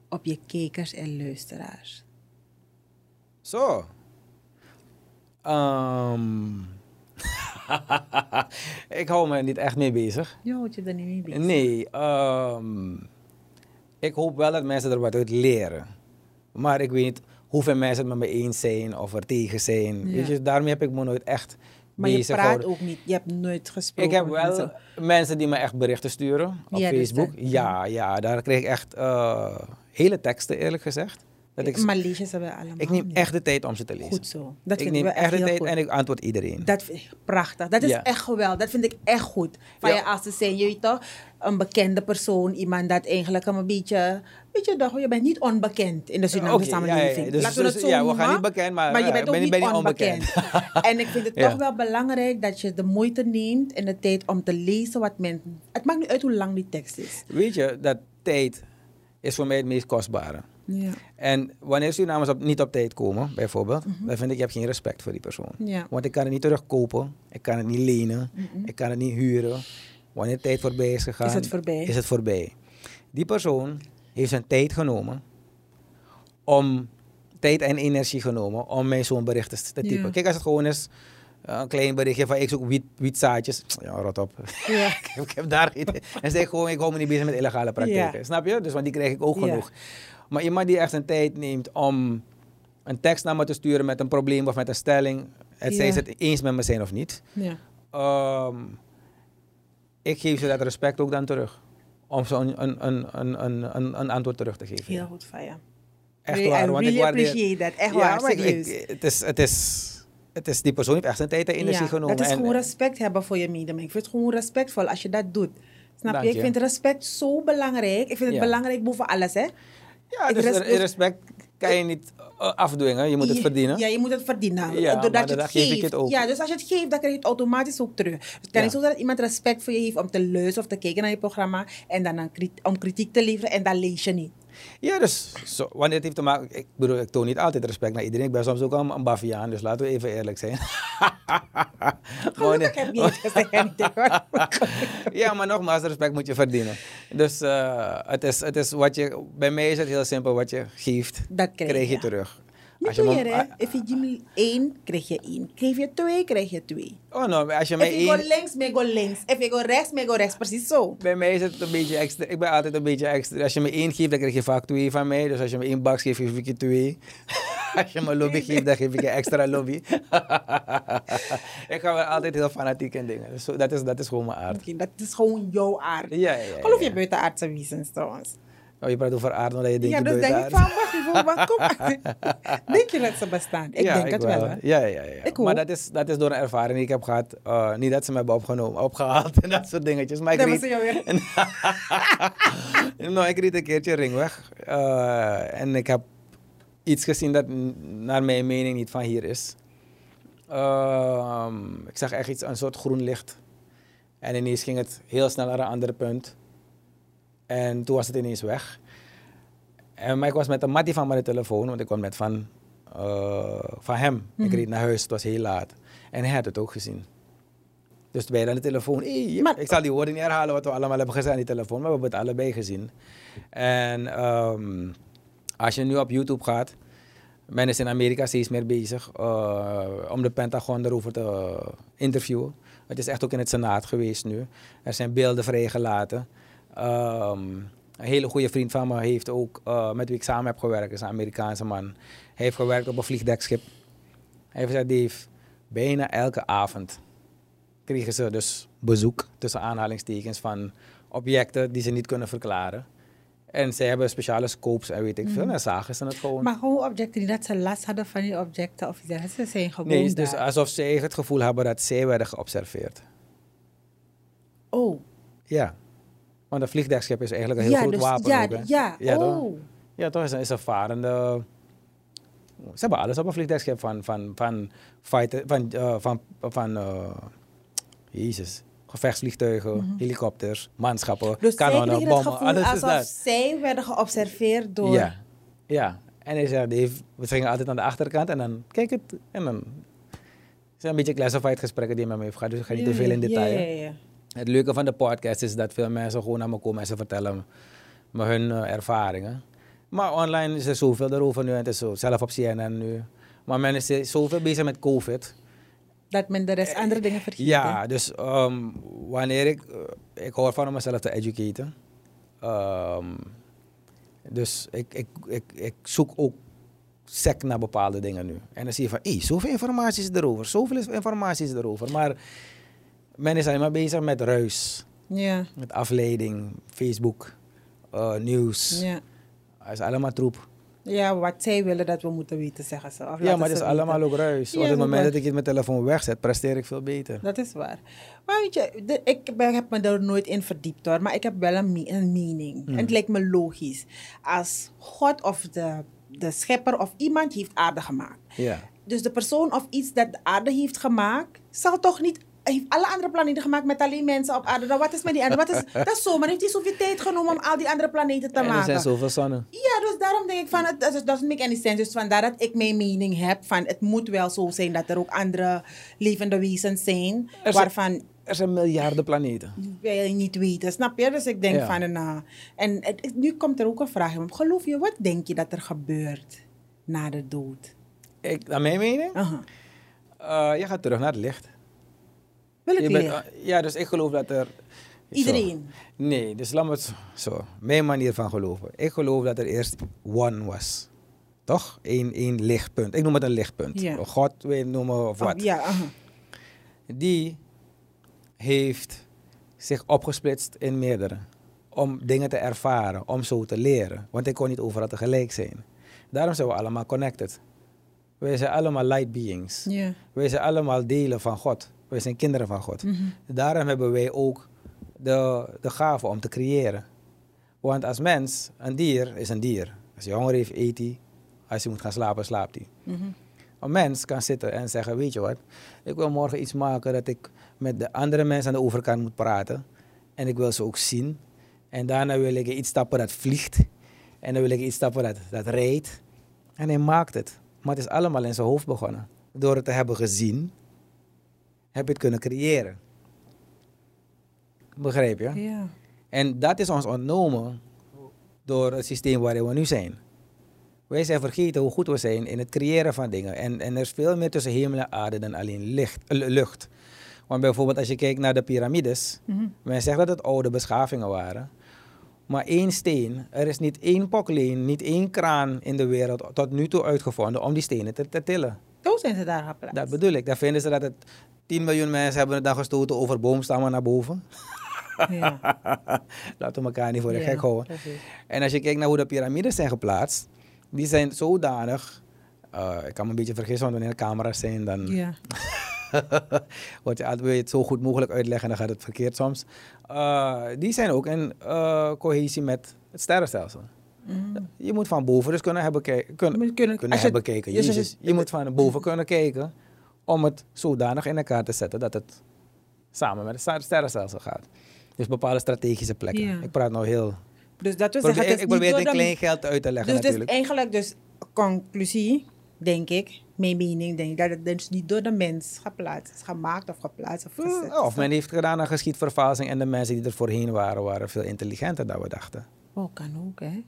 op je kijkers en luisteraars? Zo. Ehm. [LAUGHS] ik hou me niet echt mee bezig. Je houdt je er niet mee bezig. Nee, ehm, ik hoop wel dat mensen er wat uit leren. Maar ik weet niet hoeveel mensen het met me eens zijn of er tegen zijn. Ja. Weet je, daarmee heb ik me nooit echt Maar je praat gehouden. ook niet. Je hebt nooit gesproken. Ik heb wel mensen. mensen die me echt berichten sturen op Ja, dus Facebook. ja, ja, daar kreeg ik echt eh, hele teksten eerlijk gezegd. Dat ik, maar je ze wel allemaal ik neem echt de tijd om ze te lezen. Goed zo. Dat ik neem echt de tijd goed. en ik antwoord iedereen. Dat vind ik prachtig. Dat is Ja. echt geweldig. Dat vind ik echt goed. Van Ja. je als te zijn, je weet toch, een bekende persoon, iemand dat eigenlijk een beetje, weet je toch, je bent niet onbekend in de Surinaamse Oké, ja, ja, ja. samenleving. Dus- Laten we dus, het zo ja, we gaan niet bekend, maar, maar je bent ik ook ben- niet ben niet onbekend. [LAUGHS] en ik vind het Ja. toch wel belangrijk dat je de moeite neemt en de tijd om te lezen wat men... Het maakt niet uit hoe lang die tekst is. Weet je, dat tijd is voor mij het meest kostbare. Ja. En wanneer Surinamers op, niet op tijd komen, bijvoorbeeld, dan vind ik, je hebt geen respect voor die persoon. Mhm. Ja. Want ik kan het niet terugkopen, ik kan het niet lenen, Mhm. ik kan het niet huren. Wanneer tijd voorbij is gegaan, Is het voorbij. is het voorbij. Die persoon heeft zijn tijd genomen om, tijd en energie genomen om mij zo'n bericht te- typen. Ja. Kijk, als het gewoon is, eh, een klein berichtje van ik zoek wiet, wietzaadjes. [TSK] Ja, rot op. Ja. [LAUGHS] ik, heb, daar geen... En zeg gewoon, ik hou me niet bezig met illegale praktijken. Ja. Snap je? Dus want die krijg ik ook Ja. genoeg. Maar iemand die echt een tijd neemt om een tekst naar me te sturen met een probleem of met een stelling, het zij ze het eens met me zijn of niet, ja. ehm, ik geef ze dat respect ook dan terug. Om ze een, een, een, een, een, een, een antwoord terug te geven. Heel goed van je. Echt waar, want really ik waardeer... that. Echt Ja, waar, maar ik- het, is, het, is, het is, die persoon heeft echt zijn tijd en energie Ja, genomen. Dat is en- gewoon respect hebben voor je medemens. Ik vind het gewoon respectvol als je dat doet. Snap je? Ik vind respect zo belangrijk. Ik vind het Ja. belangrijk boven alles, hè? Ja, dus er- respect kan je niet eh, afdwingen, je moet het verdienen. Ja, je moet het verdienen. Ja, Doordat je het geef ik geeft. het ook. Ja, dus als je het geeft, dan krijg je het automatisch ook terug. Dus het kan Ja. niet zo dat iemand respect voor je heeft om te luisteren of te kijken naar je programma en dan een om kritiek te leveren en dan lees je niet. Ja, dus zo, wanneer het heeft te maken... Ik bedoel, ik toon niet altijd respect naar iedereen. Ik ben soms ook een, een baviaan, dus laten we even eerlijk zijn. [LAUGHS] Gelukkig heb je niet gezegd. [LAUGHS] ja, maar nogmaals, respect moet je verdienen. Dus eh, het, is, het is wat je... Bij mij is het heel simpel, wat je geeft, Dat krijg, krijg je je. terug. Als je me- meer, hè? Je Jimmy één, krijg je één. Geef je twee, krijg je twee. Oh no, als je mij If je één... go links, me go links. If je go rechts, me go rechts. Precies zo. Bij mij is het een beetje extra. Ik ben altijd een beetje extra. Als je me één geeft, dan krijg je vaak twee van mij. Dus als je me één bak geeft, geef ik je twee. [LAUGHS] als je me lobby geeft, dan geef ik je extra lobby. [LAUGHS] ik ga wel altijd heel fanatiek in dingen. Dus zo- dat, is, dat is gewoon mijn aard. Dat is gewoon jouw aard. Ja, ja, ja. Geloof ja. je buitenaardse wezens trouwens? Oh, je praat over aard, omdat je denkt ja, dus denk ik van, wacht even, wat kom [LAUGHS] Denk je dat ze bestaan? Ik Ja, denk het wel. Ja, ja, ja. Ik maar dat is, dat is door een ervaring die ik heb gehad. Eh, niet dat ze me hebben opgenomen, opgehaald [LAUGHS] en dat soort dingetjes. Maar ik Dat was jou weer. [LAUGHS] nou, ik reed een keertje ringweg. eh, en ik heb iets gezien dat naar mijn mening niet van hier is. Ehm, ik zag echt iets, een soort groen licht. En ineens ging het heel snel naar een ander punt. En toen was het ineens weg. En, maar ik was met een mattie van mijn telefoon, want ik kwam net van, eh, van hem. Ik Mhm. reed naar huis, het was heel laat. En hij had het ook gezien. Dus bij aan de telefoon, hey, Maar- ik zal die woorden niet herhalen wat we allemaal hebben gezegd aan die telefoon, maar we hebben het allebei gezien. En ehm, als je nu op YouTube gaat, men is in Amerika steeds meer bezig eh, om de Pentagon erover te interviewen. Het is echt ook in het Senaat geweest nu. Er zijn beelden vrijgelaten. Ehm, een hele goede vriend van me heeft ook, eh, met wie ik samen heb gewerkt, is een Amerikaanse man. Hij heeft gewerkt op een vliegdekschip. Hij heeft gezegd, Dave, bijna elke avond kregen ze dus bezoek, tussen aanhalingstekens, van objecten die ze niet kunnen verklaren. En zij hebben speciale scopes en weet ik veel. En dan zagen ze het gewoon. Maar gewoon objecten die dat ze last hadden van die objecten of iets. Ze zijn gewoon nee, dus daar. alsof zij het gevoel hebben dat zij werden geobserveerd. Oh. Ja. Want een vliegdekschip is eigenlijk een heel ja, groot dus, wapen ja, ook, hè? ja, Ja, toch? oh. Ja, toch? Is een, is een varende... Ze hebben alles op een vliegdekschip. Van, van, van, fighter, van, eh, van, van eh, Jezus. Gevechtsvliegtuigen, helikopters, manschappen, Mhm. Dus kanonnen, het bommen. Alles is alsof daar. zij werden geobserveerd door... Ja, ja. En hij zei, Dave, we gingen altijd aan de achterkant en dan, kijk het, en dan... Het zijn een beetje classified gesprekken die hij met me heeft gehad, dus ik ga niet te veel in detail. Ja, ja, ja. Het leuke van de podcast is dat veel mensen gewoon naar me komen en ze vertellen me hun eh, ervaringen. Maar online is er zoveel erover nu en het is zo, zelf op CNN nu. Maar men is zoveel bezig met COVID. Dat men de rest andere dingen vergeet. Ja, dus ehm, wanneer ik... eh, ik hoor van om mezelf te educaten. Ehm, dus ik, ik, ik, ik zoek ook sec naar bepaalde dingen nu. En dan zie je van, hé, zoveel informatie is erover. Zoveel informatie is erover. Maar men is alleen maar bezig met ruis. Ja, Met afleiding, Facebook, eh, nieuws. ja. Het is allemaal troep. ja, wat zij willen dat we moeten weten, zeggen ze. Of Ja, maar het is allemaal weten. ook ruis. Ja, Op het moment dat ik mijn telefoon wegzet, presteer ik veel beter. Dat is waar. Maar weet je, de- ik ben, heb me er nooit in verdiept hoor. Maar ik heb wel een, me- een mening. En het lijkt me logisch. Als God of de, de schepper of iemand heeft aarde gemaakt. Ja. Dus de persoon of iets dat de aarde heeft gemaakt, zal toch niet. Hij heeft alle andere planeten gemaakt met alleen mensen op aarde. Dan wat is met die andere? Wat is, [LAUGHS] dat is zo, maar heeft hij zoveel tijd genomen om al die andere planeten te En er maken? zijn zoveel zonnen. Ja, dus daarom denk ik van, het dat doesn't make any sense. Dus vandaar dat ik mijn mening heb van, het moet wel zo zijn dat er ook andere levende wezens zijn, Er zijn- waarvan Er zijn miljarden planeten. wij niet weten, snap je? Dus ik denk Ja. van, nou, en het- nu komt er ook een vraag. Geloof je, wat denk je dat er gebeurt na de dood? Ik, naar mijn mening, eh, je gaat terug naar het licht. Wil ik eh, ja, dus ik geloof dat er... Iedereen? Zo. Nee, dus laat me het zo. Mijn manier van geloven. Ik geloof dat er eerst one was. Toch? Eén, één lichtpunt. Ik noem het een lichtpunt. Ja. God, je noemen of Oh, wat. ja, aha. Die heeft zich opgesplitst in meerdere. Om dingen te ervaren, om zo te leren. Want ik kon niet overal tegelijk zijn. Daarom zijn we allemaal connected. Wij zijn allemaal light beings. ja. Wij zijn allemaal delen van God. Wij zijn kinderen van God. Mhm. Daarom hebben wij ook de, de gave om te creëren. Want als mens, een dier is een dier. Als hij honger heeft, eet hij. Als hij moet gaan slapen, slaapt hij. Mhm. Een mens kan zitten en zeggen, weet je wat, ik wil morgen iets maken dat ik met de andere mensen aan de overkant moet praten. En ik wil ze ook zien. En daarna wil ik iets stappen dat vliegt. En dan wil ik iets stappen dat, dat rijdt. En hij maakt het. Maar het is allemaal in zijn hoofd begonnen. Door het te hebben gezien, heb je het kunnen creëren. Begrijp je? Ja. En dat is ons ontnomen door het systeem waarin we nu zijn. Wij zijn vergeten hoe goed we zijn in het creëren van dingen. En, en er is veel meer tussen hemel en aarde dan alleen licht, eh, lucht. Want bijvoorbeeld als je kijkt naar de piramides. Mhm. Men zegt dat het oude beschavingen waren. Maar één steen, er is niet één pokleen, niet één kraan in de wereld tot nu toe uitgevonden om die stenen te, te tillen. Zo zijn ze daar geplaatst. Dat bedoel ik. Dan vinden ze dat het 10 miljoen mensen hebben het dan gestoten over boomstammen naar boven. Ja. [LAUGHS] Laten we elkaar niet voor de Ja, gek houden. precies. En als je kijkt naar hoe de piramides zijn geplaatst, die zijn zodanig. eh, ik kan me een beetje vergissen, want wanneer er camera's zijn, dan Ja. [LAUGHS] wordt je altijd het zo goed mogelijk uitleggen en dan gaat het verkeerd soms. Eh, die zijn ook in eh, cohesie met het sterrenstelsel. Mhm. Je moet van boven dus kunnen hebben, ke- kunnen, kunnen- hebben kijken. je moet van boven kunnen kijken om het zodanig in elkaar te zetten dat het samen met het ster- sterrenstelsel gaat. Dus bepaalde strategische plekken. Ja. Ik praat nou heel... Dus dat wil Probeer- zeggen, het ik probeer het in klein geld uit te leggen Dus, dus natuurlijk. eigenlijk, dus conclusie, denk ik, mijn mening, denk ik, dat het dus niet door de mens geplaatst is, gemaakt of geplaatst of gezet. Mm, Of men heeft gedaan aan geschiedvervalsing en de mensen die er voorheen waren, waren veel intelligenter dan we dachten. Oh, kan ook, hè?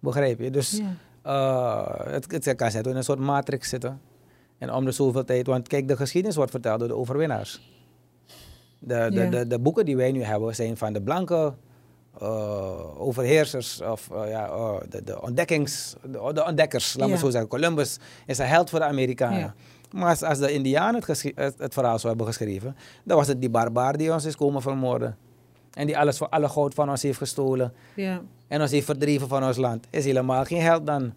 Begrijp je? Dus Ja. eh, het, het kan zitten in een soort matrix zitten. En om de zoveel tijd, want kijk, de geschiedenis wordt verteld door de overwinnaars. De, de, Ja. de, de boeken die wij nu hebben zijn van de blanke eh, overheersers of eh, ja, eh, de, de ontdekkings, de, de ontdekkers, me Ja. zo zeggen. Columbus is een held voor de Amerikanen. Ja. Maar als, als de Indianen het, geschie- het, het verhaal zo hebben geschreven, dan was het die barbaar die ons is komen vermoorden. En die alles voor alle goud van ons heeft gestolen Ja. en ons heeft verdreven van ons land. Is helemaal geen held dan.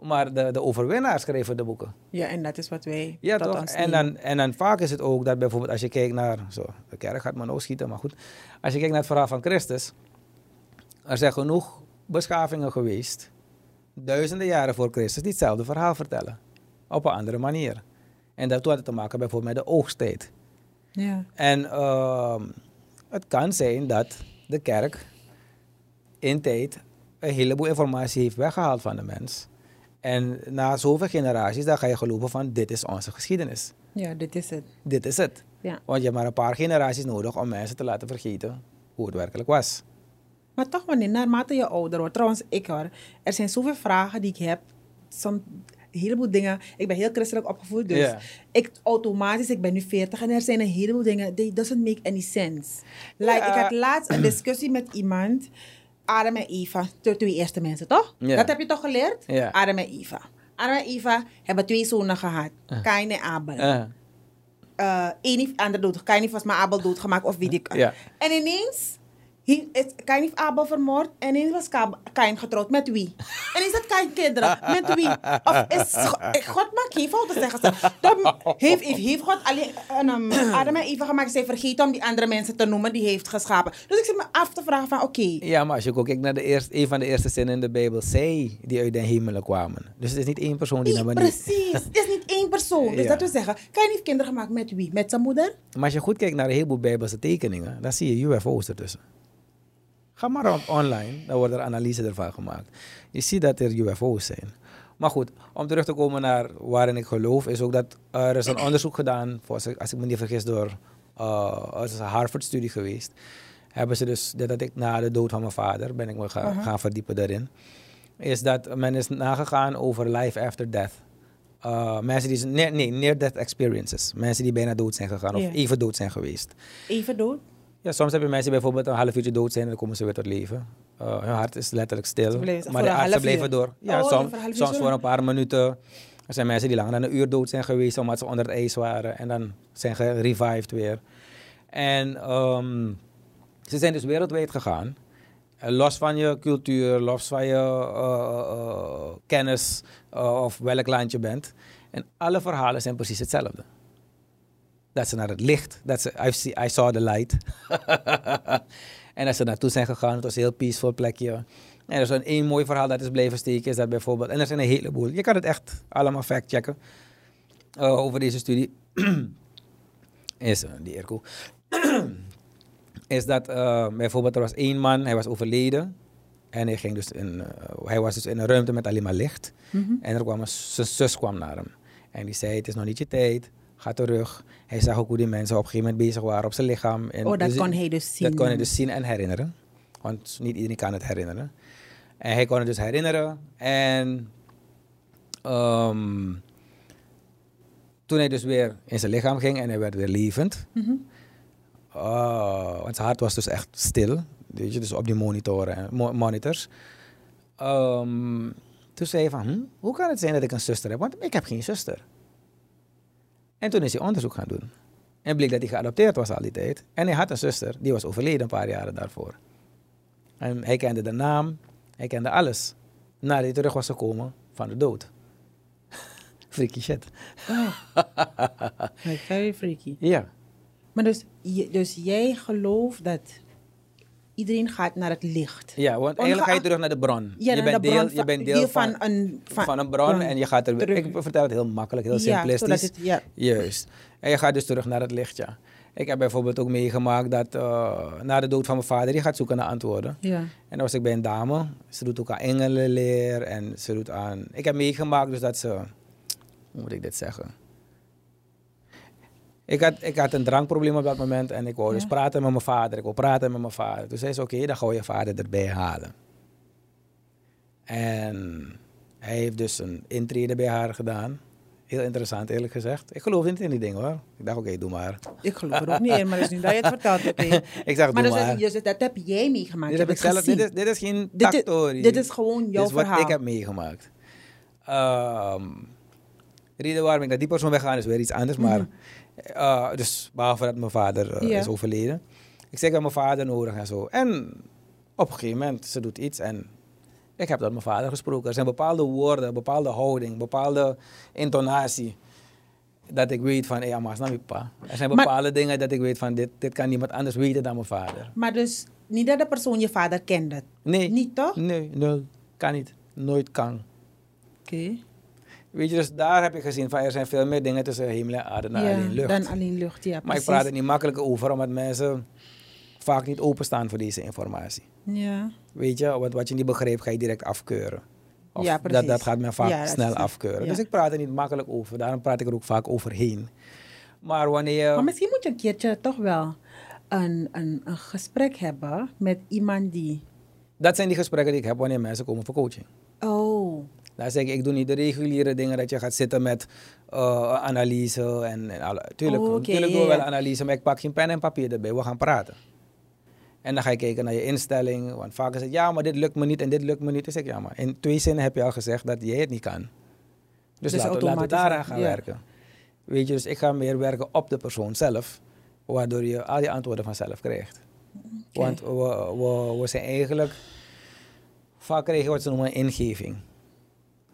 Maar de, de overwinnaars schreven de boeken. ja, en dat is wat wij Ja, toch? En dan, en dan vaak is het ook dat bijvoorbeeld als je kijkt naar... Zo, de kerk gaat me nou schieten, maar goed. Als je kijkt naar het verhaal van Christus... Er zijn genoeg beschavingen geweest... duizenden jaren voor Christus... die hetzelfde verhaal vertellen. Op een andere manier. En dat had te maken bijvoorbeeld met de oogsttijd. Ja. En ehm, het kan zijn dat de kerk in tijd een heleboel informatie heeft weggehaald van de mens. En na zoveel generaties, dan ga je geloven van dit is onze geschiedenis. ja, dit is het. Dit is het. Ja. Want je hebt maar een paar generaties nodig om mensen te laten vergeten hoe het werkelijk was. Maar toch, wanneer naarmate je ouder wordt, trouwens, ik hoor, er zijn zoveel vragen die ik heb. Som, een heleboel dingen. Ik ben heel christelijk opgevoed, dus ik automatisch, ik ben nu 40 en er zijn een heleboel dingen. They doesn't make any sense. Like, ik had laatst een discussie met iemand. Adam en Eva, de twee eerste mensen, toch? Dat heb je toch geleerd? Ja. Adam en Eva. Adam en Eva hebben twee zonen gehad. Kain en Abel. Één heeft ander dood. Kain volgens mij Abel doodgemaakt of weet ik. Ja. En ineens, hij, is, Kain heeft Abel vermoord en ineens was Ka- Kain getrouwd. Met wie? En is dat Kain kinderen? Met wie? Of is God, maakt geen fouten, zeggen ze. Dan heeft, heeft, God alleen een, um, [CLEARS THROAT] Adam en Eva gemaakt. Zij vergeten om die andere mensen te noemen die hij heeft geschapen. Dus ik zit me af te vragen van, oké. ja, maar als je ook kijkt naar de eerste, een van de eerste zinnen in de Bijbel, zij die uit de hemelen kwamen. Dus het is niet één persoon die naar beneden... precies. Het is niet één persoon. Dus Ja. dat wil zeggen, Kain heeft kinderen gemaakt met wie? Met zijn moeder? Maar als je goed kijkt naar een heleboel Bijbelse tekeningen, dan zie je UFO's ertussen. Ga maar op online, dan wordt er analyse ervan gemaakt. Je ziet dat er UFO's zijn. Maar goed, om terug te komen naar waarin ik geloof, is ook dat er is een onderzoek gedaan, volgens, als ik me niet vergis, door uh, het is een Harvard-studie geweest. Hebben ze dus, had ik na de dood van mijn vader, ben ik me ga- Aha. gaan verdiepen daarin. Is dat men is nagegaan over life after death. Uh, mensen die, nee, nee, near-death experiences. Mensen die bijna dood zijn gegaan of even dood zijn geweest. Even dood? Ja, soms heb je mensen die bijvoorbeeld een half uurtje dood zijn en dan komen ze weer tot leven. Uh, hun hart is letterlijk stil, maar de artsen blijven door. Ja, Oh, som- voor soms voor een paar minuten. Er zijn mensen die langer dan een uur dood zijn geweest omdat ze onder het ijs waren en dan zijn gerevived weer. En ehm, ze zijn dus wereldwijd gegaan. Eh, Los van je cultuur, los van je eh, kennis of welk land je bent. En alle verhalen zijn precies hetzelfde. Dat ze naar het licht, dat ze, I, see, I saw the light. [LAUGHS] en dat ze naartoe zijn gegaan, het was een heel peaceful plekje. En er is een één mooi verhaal dat is blijven steken, is dat bijvoorbeeld, en er zijn een heleboel, je kan het echt allemaal factchecken eh, over deze studie. [CLEARS THROAT] is, eh, die Erko, [CLEARS THROAT] is dat eh, bijvoorbeeld er was één man, hij was overleden. En hij, ging dus in, hij was dus in een ruimte met alleen maar licht. Mhm. En er kwam een, zijn zus kwam naar hem. En die zei, het is nog niet je tijd, ga terug. Hij zag ook hoe die mensen op een gegeven moment bezig waren op zijn lichaam. En Oh, dat dus- kon hij dus zien. Dat kon hij dus zien en herinneren. Want niet iedereen kan het herinneren. En hij kon het dus herinneren. En ehm, toen hij dus weer in zijn lichaam ging en hij werd weer levend. Ah, want zijn hart was dus echt stil. Weet je, dus op die monitoren, en mo- monitors. Ehm, toen zei hij van, hm, hoe kan het zijn dat ik een zuster heb? Want ik heb geen zuster. En toen is hij onderzoek gaan doen. En bleek dat hij geadopteerd was al die tijd. En hij had een zuster, die was overleden een paar jaren daarvoor. En hij kende de naam, hij kende alles. Nadat hij terug was gekomen van de dood. [LAUGHS] Freaky shit. [LAUGHS] Like, very freaky. Ja. Maar dus, dus jij gelooft dat iedereen gaat naar het licht. Ja, want eigenlijk ga je terug naar de bron. Ja, je, bent de deel, bron je van- bent deel, deel van, van een- van, van- een bron bron. en je gaat er weer... Terug. Ik vertel het heel makkelijk, heel Ja, simplistisch. het- ja. Juist. En je gaat dus terug naar het licht, ja. Ik heb bijvoorbeeld ook meegemaakt dat eh, na de dood van mijn vader, die gaat zoeken naar antwoorden. Ja. En dan was ik bij een dame. Ze doet ook aan engelenleer en ze doet aan... Ik heb meegemaakt dus dat ze... Hoe moet ik dit zeggen? Ik had, ik had een drankprobleem op dat moment en ik wou dus praten met mijn vader. Ik wou praten met mijn vader. Toen zei ze, oké, dan ga je vader erbij halen. En hij heeft dus een intrede bij haar gedaan. Heel interessant, eerlijk gezegd. Ik geloof niet in die dingen, hoor. Ik dacht, oké, doe maar. Ik geloof er ook niet in, maar dat is nu dat je het vertelt. oké. [LAUGHS] ik zeg, Maar doe dus, maar. dus dat heb jij meegemaakt. Dit, je heb ik hebt zelf, het dit, is, dit is geen Dit is- dit is gewoon jouw Dit is wat verhaal. ik heb meegemaakt. Ehm de reden waarom ik naar die persoon wegga is weer iets anders. Maar, eh, dus behalve dat mijn vader eh, is overleden. Ik zeg, heb mijn vader nodig en zo. En op een gegeven moment, ze doet iets en ik heb tot mijn vader gesproken. Er zijn bepaalde woorden, bepaalde houding, bepaalde intonatie. Dat ik weet van, ja, maar snap pa. Er zijn Maar- bepaalde dingen dat ik weet van, dit, dit kan niemand anders weten dan mijn vader. Maar dus niet dat de persoon je vader kende. Nee. Niet toch? Nee, nul. Kan niet. Nooit kan. Oké. Weet je, dus daar heb ik gezien van er zijn veel meer dingen tussen hemel en aarde dan Ja, alleen lucht. dan alleen lucht, ja. maar ik precies. praat er niet makkelijk over, omdat mensen vaak niet openstaan voor deze informatie. Ja. Weet je, wat, wat je niet begrijpt, ga je direct afkeuren. Of Ja, dat, precies. dat gaat men vaak Ja, dat snel afkeuren. ja. Dus ik praat er niet makkelijk over, daarom praat ik er ook vaak overheen. Maar wanneer... Maar misschien moet je een keertje toch wel een, een, een gesprek hebben met iemand die... Dat zijn die gesprekken die ik heb wanneer mensen komen voor coaching. Oh, Dan zeg ik, ik doe niet de reguliere dingen dat je gaat zitten met eh, analyse en, en alle. Tuurlijk, Oh, tuurlijk doen we wel analyse, maar ik pak geen pen en papier erbij. We gaan praten. En dan ga je kijken naar je instelling. Want vaak is het, ja, maar dit lukt me niet en dit lukt me niet. Dan zeg ik, ja, maar in twee zinnen heb je al gezegd dat jij het niet kan. Dus, Dus laten, we- laten we daaraan gaan werken. Weet je, dus ik ga meer werken op de persoon zelf. Waardoor je al die antwoorden vanzelf krijgt. Want we, we, we zijn eigenlijk... Vaak krijg je wat ze noemen een ingeving.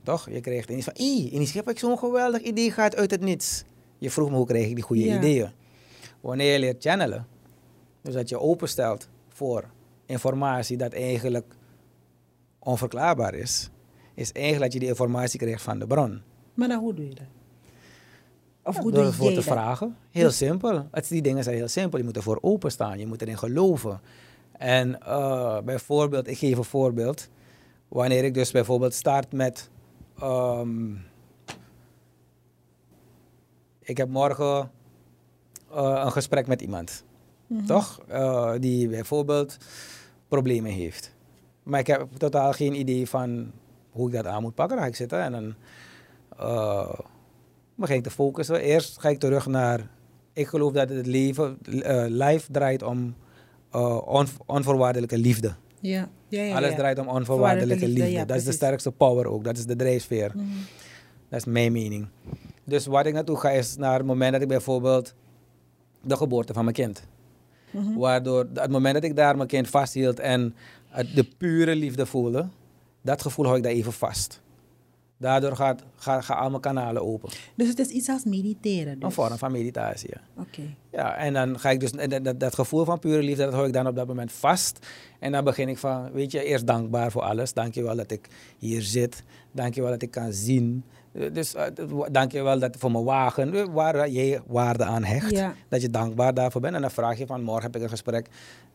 Toch? Je krijgt ineens van... Ih, ineens heb ik zo'n geweldig idee gaat uit het niets. Je vroeg me hoe krijg ik die goede Ja. ideeën. Wanneer je leert channelen... Dus dat je openstelt voor informatie dat eigenlijk onverklaarbaar is... Is eigenlijk dat je die informatie krijgt van de bron. Maar dan hoe doe je dat? Of hoe Door doe ervoor jij te dat? vragen. Heel simpel. Het, die dingen zijn heel simpel. Je moet ervoor openstaan. Je moet erin geloven. En eh, bijvoorbeeld, ik geef een voorbeeld. Wanneer ik dus bijvoorbeeld start met... ehm, ik heb morgen eh, een gesprek met iemand. Mhm. Toch? Eh, die bijvoorbeeld problemen heeft. Maar ik heb totaal geen idee van hoe ik dat aan moet pakken. Dan ga ik zitten en dan begin ik te focussen. Eerst ga ik terug naar... Ik geloof dat het leven, life draait om on- onvoorwaardelijke liefde. Ja, ja, ja. Alles draait om onvoorwaardelijke liefde. dat is de sterkste power ook. Dat is de drijfveer. Mhm. Dat is mijn mening. Dus waar ik naartoe ga is naar het moment dat ik bijvoorbeeld de geboorte van mijn kind. Mhm. Waardoor het moment dat ik daar mijn kind vasthield en de pure liefde voelde, dat gevoel hou ik daar even vast. Daardoor gaat, gaan gaan al mijn kanalen open. Dus het is iets als mediteren. Dus. Een vorm van meditatie. Ja. Oké. Ja, en dan ga ik dus, dat, dat, dat gevoel van pure liefde, dat hou ik dan op dat moment vast. En dan begin ik van, weet je, eerst dankbaar voor alles. Dank je wel dat ik hier zit. Dank je wel dat ik kan zien. Dus eh, dank je wel dat voor mijn wagen, eh, waar jij waarde aan hecht. Ja. Dat je dankbaar daarvoor bent. En dan vraag je van, morgen heb ik een gesprek.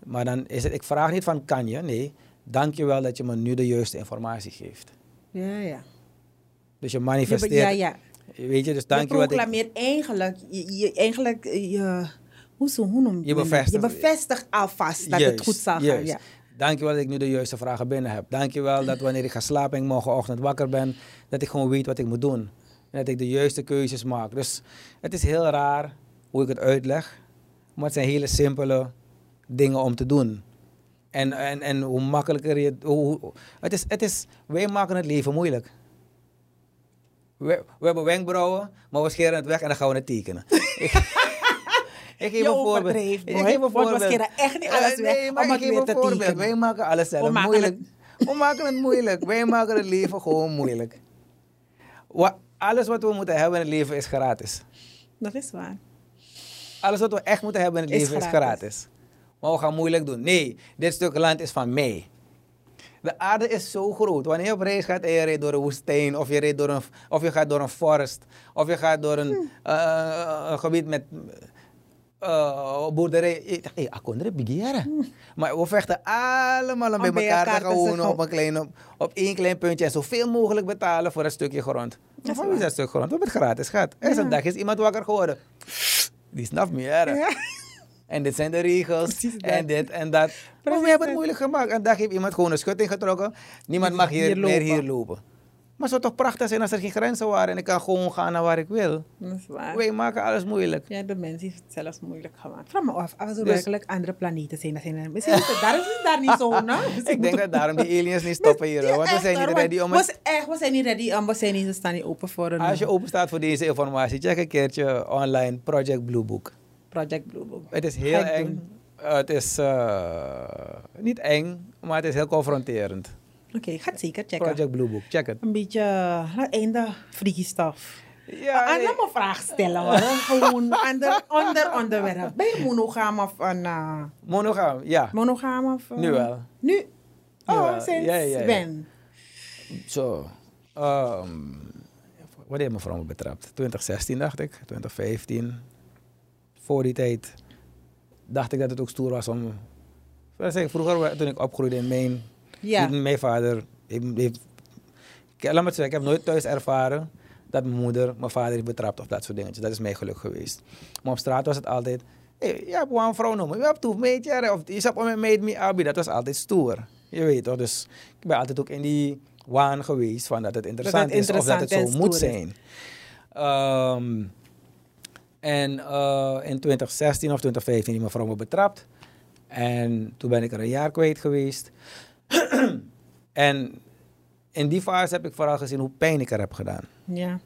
Maar dan is het, ik vraag niet van, kan je? Nee, dank je wel dat je me nu de juiste informatie geeft. Ja, ja. Dus je Je, manifesteert, ja, ja. weet je, dus Je dank je ik... eigenlijk, je, je- eigenlijk, eh, je, hoe, zo, hoe noem Je dat? bevestigt- Je bevestigt alvast dat het goed zal gaan. juist. Ja. Dankjewel dat ik nu de juiste vragen binnen heb. Dankjewel dat wanneer ik ga slapen en ik morgenochtend wakker ben, dat ik gewoon weet wat ik moet doen. En dat ik de juiste keuzes maak. Dus het is heel raar hoe ik het uitleg, maar het zijn hele simpele dingen om te doen. En, en, en hoe makkelijker je... Hoe- het is, het is, wij maken het leven moeilijk. We, we hebben wenkbrauwen, maar we scheren het weg en dan gaan we het tekenen. [LAUGHS] Ik geef Je een voorbeeld. Ik geef een Want we voorbeeld. scheren echt niet alles Eh, weg nee, maar om ik het geef een voorbeeld. tekenen. Wij maken alles zelf We maken moeilijk. We maken het moeilijk. Wij maken het leven gewoon moeilijk. Wa- alles wat we moeten hebben in het leven is gratis. Dat is waar. Alles wat we echt moeten hebben in het Is leven is gratis. Maar we gaan moeilijk doen. Nee, dit stuk land is van mij. De aarde is zo groot. Wanneer je op reis gaat en je rijdt door een woestijn, of je, rijdt door een, of je gaat door een forest, of je gaat door een, Hmm. eh, een gebied met eh boerderij. Hey, akondre bigere. Maar we vechten allemaal om bij elkaar te gaan wonen op, een klein, op, op één klein puntje en zoveel mogelijk betalen voor een stukje grond. Dat wie is dat stuk grond? We hebben het gratis gehad. Er is Ja. een dag is iemand wakker geworden. Die snapt me, ja. En dit zijn de regels. Precies dat. En dit en dat. Maar we hebben het moeilijk gemaakt. En dag heeft iemand gewoon een schutting getrokken. Niemand mag hier, Hier meer hier lopen. Maar het zou toch prachtig zijn als er geen grenzen waren en ik kan gewoon gaan naar waar ik wil. Dat is waar. Wij maken alles moeilijk. Ja, de mens heeft het zelfs moeilijk gemaakt. Vraag me af, als er Dus- werkelijk andere planeten zijn. Zijn er, misschien daar is het daar niet zo, nou. [LAUGHS] Ik denk dat daarom die aliens niet [LAUGHS] stoppen hier. Want we zijn niet ready om het... zijn echt, we zijn niet ready, we zijn niet, we staan niet open voor een Als je open staat voor deze informatie, check een keertje online Project Blue Book. Project Blue Book. Het is heel eng. Uh, het is uh, niet eng, maar het is heel confronterend. Oké, ik ga het zeker checken. Project Blue Book, check het. Een beetje, uh, einde freaky stuff. Ja, nee. laat me een vraag stellen hoor. [LAUGHS] Gewoon ander, ander onderwerp. Ben je monogaam of een uh, Monogaam, ja. monogaam of... uh, Nu wel. Nu? Nu Oh, wel. sinds Ja, ja, ja. when? Zo. ehm wat heeft mevrouw me betrapt? 2016 dacht ik, 2015. Voor die tijd dacht ik dat het ook stoer was om... Vroeger, toen ik opgroeide in mijn... Ja. Mijn vader heeft... ik, laat me het zeggen, ik heb nooit thuis ervaren dat mijn moeder mijn vader heeft betrapt of dat soort dingetjes. Dat is mijn geluk geweest. Maar op straat was het altijd... Hey, je hebt een vrouw noemen. Je hebt toe meidje. Of je hebt een meid mee abi. Dat was altijd stoer. Je weet toch. Dus ik ben altijd ook in die waan geweest van dat het interessant is of dat het zo moet zijn. Ehm, en eh, in 2016 of 2015 die mevrouw me betrapt. En toen ben ik er een jaar kwijt geweest. [CLEARS THROAT] en in die fase heb ik vooral gezien hoe pijn ik er heb gedaan. Ja.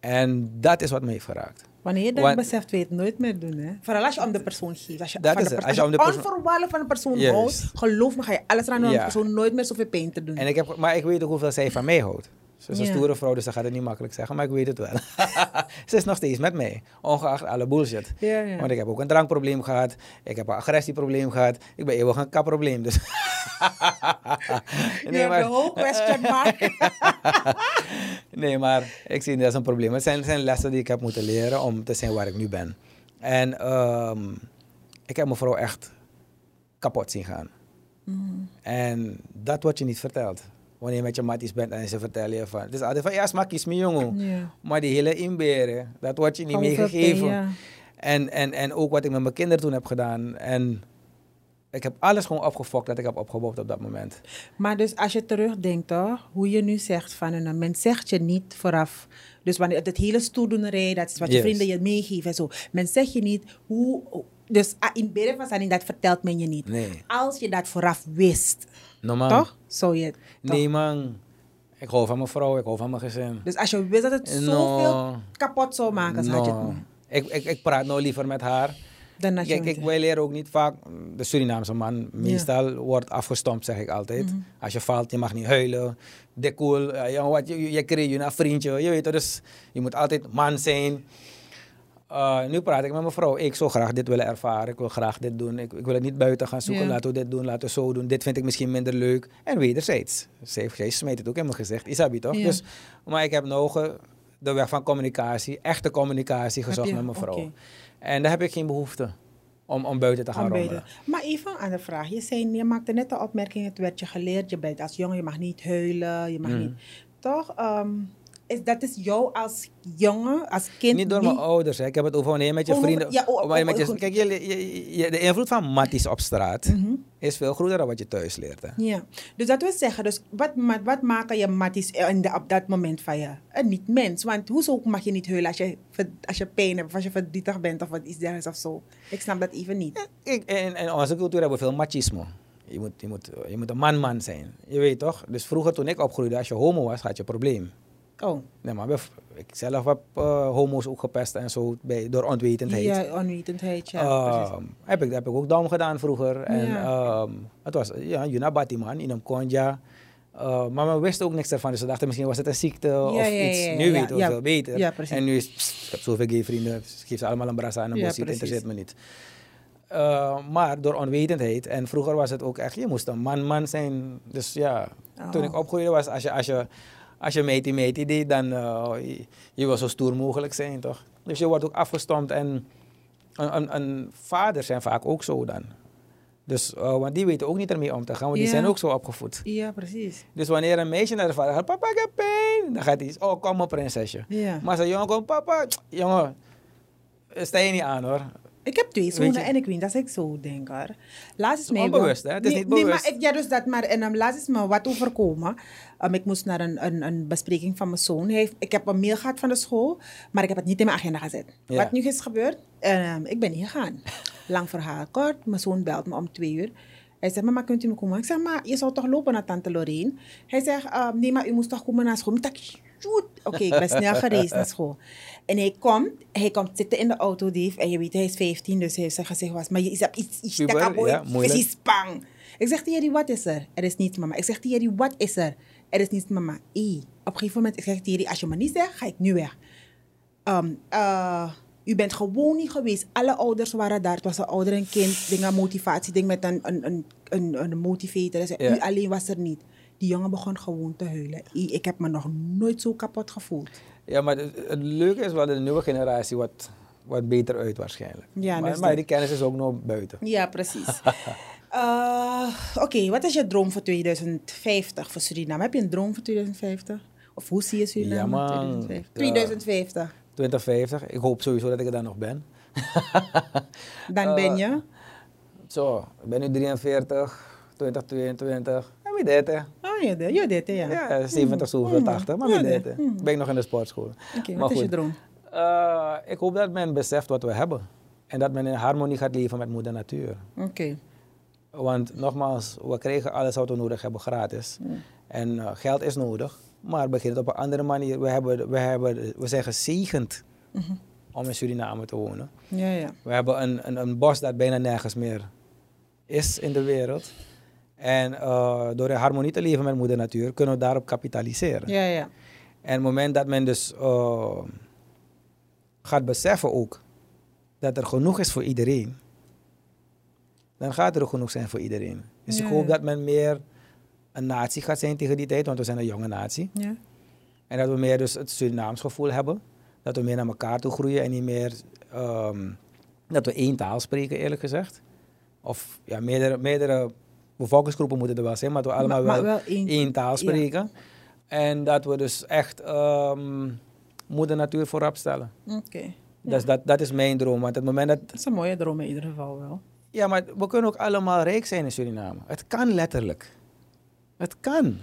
En dat is wat me heeft geraakt. Wanneer je dat Want- beseft, weet je het nooit meer doen. Hè? Vooral als je om de persoon geeft. Als je, Dat van is de persoon, Als je om de persoon- onvoorwaardelijk van houdt, geloof me, ga je alles aan doen om Ja. de persoon nooit meer zoveel pijn te doen. En ik heb, maar ik weet ook hoeveel zij van mij houdt. Ze is een stoere vrouw, dus ze gaat het niet makkelijk zeggen, maar ik weet het wel. [LAUGHS] ze is nog steeds met mij, ongeacht alle bullshit. Want ik heb ook een drankprobleem gehad, ik heb een agressieprobleem gehad, ik ben eeuwig een kapprobleem. Dus Je hebt de whole question mark. [LAUGHS] nee, maar ik zie dat als een probleem. Het zijn, het zijn lessen die ik heb moeten leren om te zijn waar ik nu ben. En ehm, ik heb mijn vrouw echt kapot zien gaan. Mm. En dat wordt je niet verteld. Wanneer je met je matties bent en ze vertellen je van... Het is altijd van, ja, smaak me jongen. Maar die hele inberen, dat wordt je niet meegegeven. ja. En, en, en ook wat ik met mijn kinderen toen heb gedaan. En ik heb alles gewoon opgefokt dat ik heb opgebouwd op dat moment. Maar dus als je terugdenkt, toch, hoe je nu zegt van een men zegt je niet vooraf. Dus wanneer het hele stoeldoenerij, dat is wat je Yes. vrienden je meegeven en zo. Men zegt je niet hoe. Dus ah, in bedden van Sanin, dat vertelt men je niet. Nee. Als je dat vooraf wist, Normaal. toch? Je. toch? Nee man. Ik hou van mijn vrouw, ik hou van mijn gezin. Dus als je wist dat het No. zoveel kapot zou maken, had je het niet. Ik, ik, ik praat nou liever met haar. Dan je Kijk, ik, wij leren ook niet vaak, de Surinaamse man, meestal wordt afgestompt, zeg ik altijd. Mhm. Als je valt, je mag niet huilen. De cool, ja, jongen, wat, je, je kreeg je een vriendje, je weet het, dus je moet altijd man zijn. Uh, nu praat ik met mijn vrouw. Ik zou graag dit willen ervaren. Ik wil graag dit doen. Ik, ik wil het niet buiten gaan zoeken. Ja. Laten we dit doen, laten we zo doen. Dit vind ik misschien minder leuk. En wederzijds. Zij, zij smijt het ook in mijn gezicht. Isabi toch? Ja. Dus, maar ik heb nog eh, de weg van communicatie, echte communicatie gezocht je? met mijn vrouw. Oké. En daar heb ik geen behoefte om, om buiten te gaan Om rommelen. Maar even aan de vraag. Je, zei, je maakte net de opmerking, het werd je geleerd. Je bent als jongen, je mag niet huilen. Je mag Mm. niet... Toch? ehm, is, dat is jou als jongen, als kind Niet door mijn ouders. Hè. Ik heb het over wanneer je met je vrienden... ja, met je, kijk, je, je- je- de invloed van matties op straat Mhm. is veel groter dan wat je thuis leert. Hè. Ja, dus dat wil zeggen, dus wat, wat maken je matties in de, op dat moment van je? Een niet-mens, want hoezo mag je niet huilen als je, als je pijn hebt of als je verdrietig bent of wat iets dergelijks of zo? Ik snap dat even niet. Ik, in, in onze cultuur hebben we veel machismo. Je moet, je, moet, je moet een man-man zijn. Je weet toch? Dus vroeger toen ik opgroeide, als je homo was, had je een probleem. Oh, Nee, maar ik zelf heb eh, homo's ook gepest en zo bij, door onwetendheid. ja, onwetendheid, ja. Ehm, heb, ik, heb ik ook dom gedaan vroeger. En Ja. ehm, het was, ja, Junabati man, in een konja. Eh, maar we wisten ook niks ervan. Dus we dachten misschien was het een ziekte of ja, ja, iets. ja, nu ja, weten we ja. veel beter. Ja, en nu is, pst, ik heb zoveel gay vrienden. Geef ze allemaal een brasa en een Ja, bossie. Het interesseert me niet. Maar door onwetendheid. En vroeger was het ook echt, je moest een man-man zijn. Dus ja, toen Oh. ik opgroeide was, als je, als je, als je meetie meetie deed, dan uh, je, je wil zo stoer mogelijk zijn, toch? Dus je wordt ook afgestompt en een, een, een vaders zijn vaak ook zo dan. Dus, uh, want die weten ook niet ermee om te gaan, want die zijn ook zo opgevoed. Ja, precies. Dus wanneer een meisje naar de vader gaat, papa ik heb pijn, dan gaat hij, oh kom maar prinsesje. Ja. Maar als een jongen komt, papa, jongen, sta je niet aan hoor. Ik heb twee zonen en ik weet dat ik zo denk hoor. Laatst is mij onbewust, hè? Het is nee, niet Nee, bewust. maar ik, ja, dus dat maar. En um, laatst is me wat overkomen. Um, ik moest naar een, een, een bespreking van mijn zoon. Heeft, ik heb een mail gehad van de school, maar ik heb het niet in mijn agenda gezet. Ja. Wat nu is gebeurd? Um, ik ben niet gegaan. Lang verhaal kort. Mijn zoon belt me om twee uur. Hij zegt, mama, kunt u me komen? Ik zeg, maar je zou toch lopen naar tante Loreen? Hij zegt, um, nee, maar u moest toch komen naar school? Ik dacht. Oké, ik ben snel gereisd naar school. En hij komt, hij komt zitten in de auto, Dave. En je weet, hij is 15, dus hij heeft zijn gezicht was. Maar je is iets, iets, iets, ja, moeilijk. precies bang. Ik zeg tegen wat is er? Er is niets, mama. Ik zeg tegen wat is er? Er is niets, mama. Hey, op een gegeven moment ik zeg tegen die, als je me niet zegt, ga ik nu weg. Um, uh, u bent gewoon niet geweest. Alle ouders waren daar. Het was een ouder en kind. Ding aan motivatie. Ding met een, een, een, een, een motivator. Hij Ja. U alleen was er niet. Die jongen begon gewoon te huilen. Ik heb me nog nooit zo kapot gevoeld. Ja, maar het, leuke is wel dat de nieuwe generatie wat, wat beter uit waarschijnlijk. Ja, maar, maar die kennis is ook nog buiten. Ja, precies. [LAUGHS] Uh, Oké, wat is je droom voor 2050 voor Suriname? Heb je een droom voor 2050? Of hoe zie je Suriname Ja, man. 2050? Ja. 2050. 2050, ik hoop sowieso dat ik er dan nog ben. [LAUGHS] Dan Eh, ben je? Zo, ik ben nu 43, 2022. En wie dit, hè? Oh, je deed, je deed, ja. Ja, 70, zoveel, 80. Maar wie Ja, dit, nee. hè? Ben ik nog in de sportschool. Oké, wat is je droom? Eh, ik hoop dat men beseft wat we hebben. En dat men in harmonie gaat leven met moeder natuur. Oké. Want nogmaals, we krijgen alles wat we nodig hebben gratis. En eh, geld is nodig, maar het op een andere manier. We, hebben, we, hebben, we zijn gezegend om in Suriname te wonen. Ja, ja. We hebben een, een, een bos dat bijna nergens meer is in de wereld. En eh, door in harmonie te leven met moeder natuur kunnen we daarop kapitaliseren. Ja, ja. En het moment dat men dus eh, gaat beseffen ook dat er genoeg is voor iedereen, dan gaat er genoeg zijn voor iedereen. Dus Ja, ik hoop dat men meer een natie gaat zijn tegen die tijd, want we zijn een jonge natie. Ja. En dat we meer dus het Surinaams gevoel hebben. Dat we meer naar elkaar toe groeien en niet meer ehm, dat we één taal spreken, eerlijk gezegd. Of ja, meerdere, meerdere bevolkingsgroepen moeten er wel zijn, maar dat we allemaal Maar- maar wel, wel één- één taal ja. spreken. En dat we dus echt ehm, moeder natuur voorop stellen. Oké. Dus dat, dat is mijn droom. Want het moment dat... Dat is een mooie droom in ieder geval wel. Ja, maar we kunnen ook allemaal rijk zijn in Suriname. Het kan letterlijk. Het kan.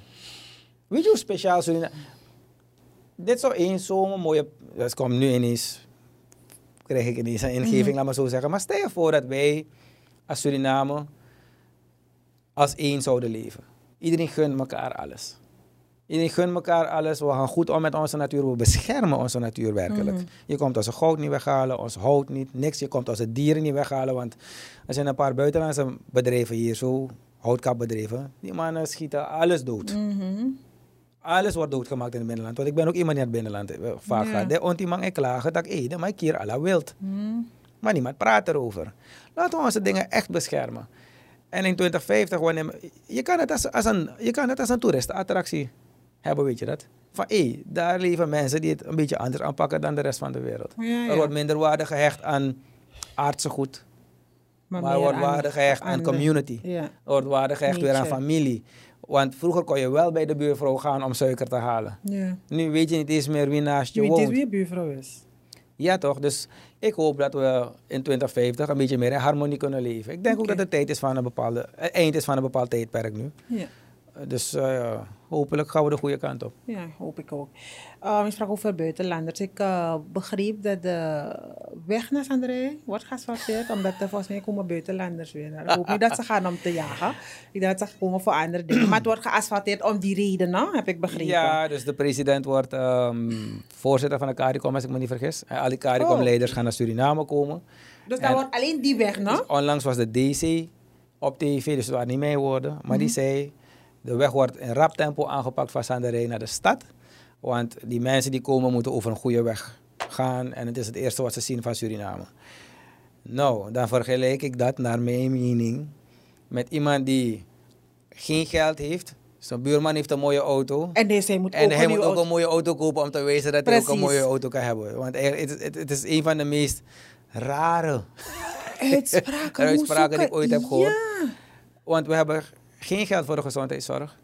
Weet je hoe speciaal Suriname... Dit zou één zo'n mooie... Dat komt nu ineens... Krijg ik ineens een ingeving, laat maar zo zeggen. Maar stel je voor dat wij als Suriname als één zouden leven. Iedereen gunt elkaar alles. Iedereen gunt elkaar alles. We gaan goed om met onze natuur. We beschermen onze natuur werkelijk. Je komt onze goud niet weghalen, ons hout niet, niks. Je komt onze dieren niet weghalen. Want er zijn een paar buitenlandse bedrijven hier, zo, houtkapbedrijven. Die mannen schieten alles dood. Mhm. Alles wordt doodgemaakt in het binnenland. Want ik ben ook iemand die in het binnenland eh, vaak gaat. De ontimang ik klagen dat ik maar ik hier alla wild. Mhm. Maar niemand praat erover. Laten we onze dingen echt beschermen. En in 2050, wanneer, je, kan het als, als een, je kan het als een toeristenattractie hebben, weet je dat? Van hé, daar leven mensen die het een beetje anders aanpakken dan de rest van de wereld. Ja, ja. Er wordt minder waarde gehecht aan aardse goed, maar, er wordt waarde gehecht aan, community. Ja. Er wordt waarde gehecht weer aan familie. Want vroeger kon je wel bij de buurvrouw gaan om suiker te halen. ja. Nu weet je niet eens meer wie naast je Je weet woont. niet wie je buurvrouw is. Ja, toch? Dus ik hoop dat we in 2050 een beetje meer in harmonie kunnen leven. Ik denk ook dat het tijd is van een bepaalde, eh, eind is van een bepaald tijdperk nu. Ja. Eh, Dus eh, hopelijk gaan we de goede kant op. Ja, hoop ik ook. Uh, je sprak over buitenlanders. Ik eh, begreep dat de weg naar Sandré wordt geasfalteerd, omdat er volgens mij komen buitenlanders weer. naar. Ik hoop niet dat ze gaan om te jagen. Ik denk dat ze komen voor andere dingen. Maar het wordt geasfalteerd om die reden, hè? heb ik begrepen. Ja, dus de president wordt ehm, voorzitter van de CARICOM, als ik me niet vergis. En al die CARICOM-leiders gaan naar Suriname komen. Dus En- wordt alleen die weg, no? Dus onlangs was de DC op tv, dus het waren niet mijn woorden. Maar die zei, de weg wordt in rap tempo aangepakt van Sanderij naar de stad. Want die mensen die komen moeten over een goede weg gaan. En het is het eerste wat ze zien van Suriname. Nou, dan vergelijk ik dat naar mijn mening met iemand die geen geld heeft. Zijn buurman heeft een mooie auto. En deze moet En ook hij een moet ook auto- een mooie auto kopen om te wijzen dat hij ook een mooie auto kan hebben. Want het, het, het is een van de meest rare uitspraken, [LAUGHS] uitspraken die ik ooit heb gehoord. Ja. Want we hebben geen geld voor de gezondheidszorg.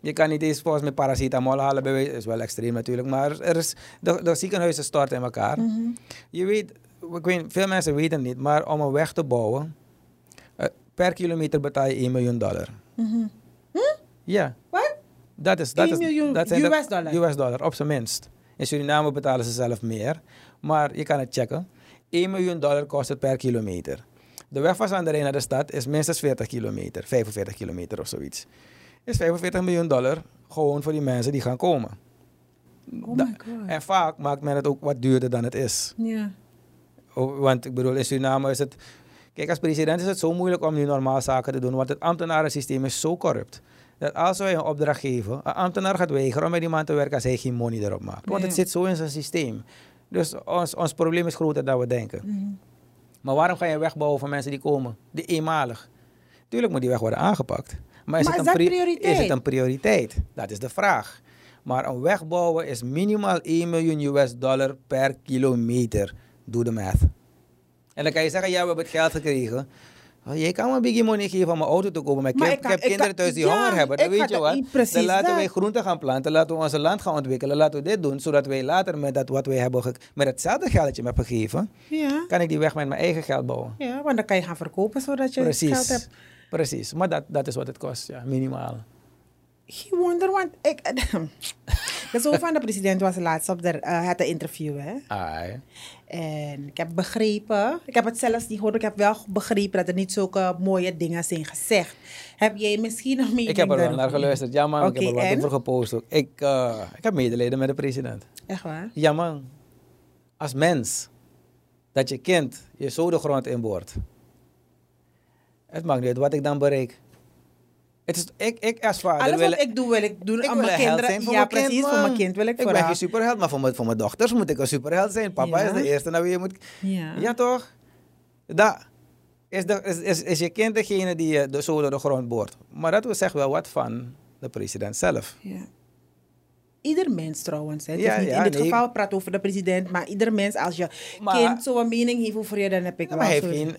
Je kan niet eens volgens mij paracetamol halen, bij wijze- is wel extreem natuurlijk, maar er is, de, de ziekenhuizen storten in elkaar. Mhm. Je weet, ik weet, veel mensen weten het niet, maar om een weg te bouwen, eh, per kilometer betaal je 1 miljoen dollar. Mhm. Ja, Wat? dat is... Dat 1 is, miljoen dat zijn US dollar? US dollar, op zijn minst. In Suriname betalen ze zelf meer, maar je kan het checken. 1 miljoen dollar kost het per kilometer. De weg van Sanderij naar de stad is minstens 40 kilometer, 45 kilometer of zoiets. Is 45 miljoen dollar gewoon voor die mensen die gaan komen. Oh Da- my god. En vaak maakt men het ook wat duurder dan het is. Ja. Oh, Want ik bedoel, in Suriname is het... Kijk, als president is het zo moeilijk om nu normaal zaken te doen, want het ambtenarensysteem is zo corrupt. Dat als wij een opdracht geven, een ambtenaar gaat weigeren om met die man te werken als hij geen money erop maakt. Want het zit zo in zijn systeem. Dus ons, ons probleem is groter dan we denken. Mhm. Maar waarom ga je wegbouwen voor mensen die komen? Die eenmalig. Tuurlijk moet die weg worden aangepakt. Maar is, Maar het, is een pri- is het een prioriteit? Dat is de vraag. Maar een weg bouwen is minimaal 1 miljoen US dollar per kilometer. Doe de math. En dan kan je zeggen, ja, we hebben het geld gekregen. Oh, jij kan me een beetje money geven om mijn auto te kopen. Maar ik heb, ik kan- ik heb ik kinderen kan- thuis die ja, honger hebben. Dan weet je wat. Dan laten dat. wij groenten gaan planten. Laten we onze land gaan ontwikkelen. Laten we dit doen. Zodat wij later met, dat wat wij hebben met hetzelfde geld dat je me hebt gegeven... Ja. kan ik die weg met mijn eigen geld bouwen. ja, want dan kan je gaan verkopen zodat je Precies. geld hebt. Precies, maar dat, dat is wat het kost, ja, minimaal. Ik wonder, want ik... [LAUGHS] de zoon van de president was laatst op de, eh, het interview, hè. Ai. En ik heb begrepen, ik heb het zelfs niet gehoord, ik heb wel begrepen dat er niet zulke mooie dingen zijn gezegd. Heb jij misschien een mening Ik heb er wel naar geluisterd. Ja man, ik heb er wat over gepost ook. Ik, eh, ik heb medelijden met de president. Echt waar? Ja man, als mens, dat je kind je zo de grond inboort. Het maakt niet uit wat ik dan bereik. Het is, ik, ik als vader Alles wil... wat ik doe, wil ik doen ik wil mijn kinderen. zijn voor ja, mijn kind, precies, voor mijn kind wil ik Ik ben geen superheld, maar voor mijn, voor mijn dochters moet ik een superheld zijn. Papa Ja. is de eerste naar wie je moet... Ja. Ja, toch? Dat is, de, is, is, is je kind degene die je de, zo door de grond boort. Maar dat wil zeggen wel wat van de president zelf. Ja. Ieder mens trouwens. Hè. Het Ja, is niet, ja, in dit nee. geval praat over de president, maar ieder mens, als je Maar- kind zo'n mening heeft over je, dan heb ik wel maar heeft geen...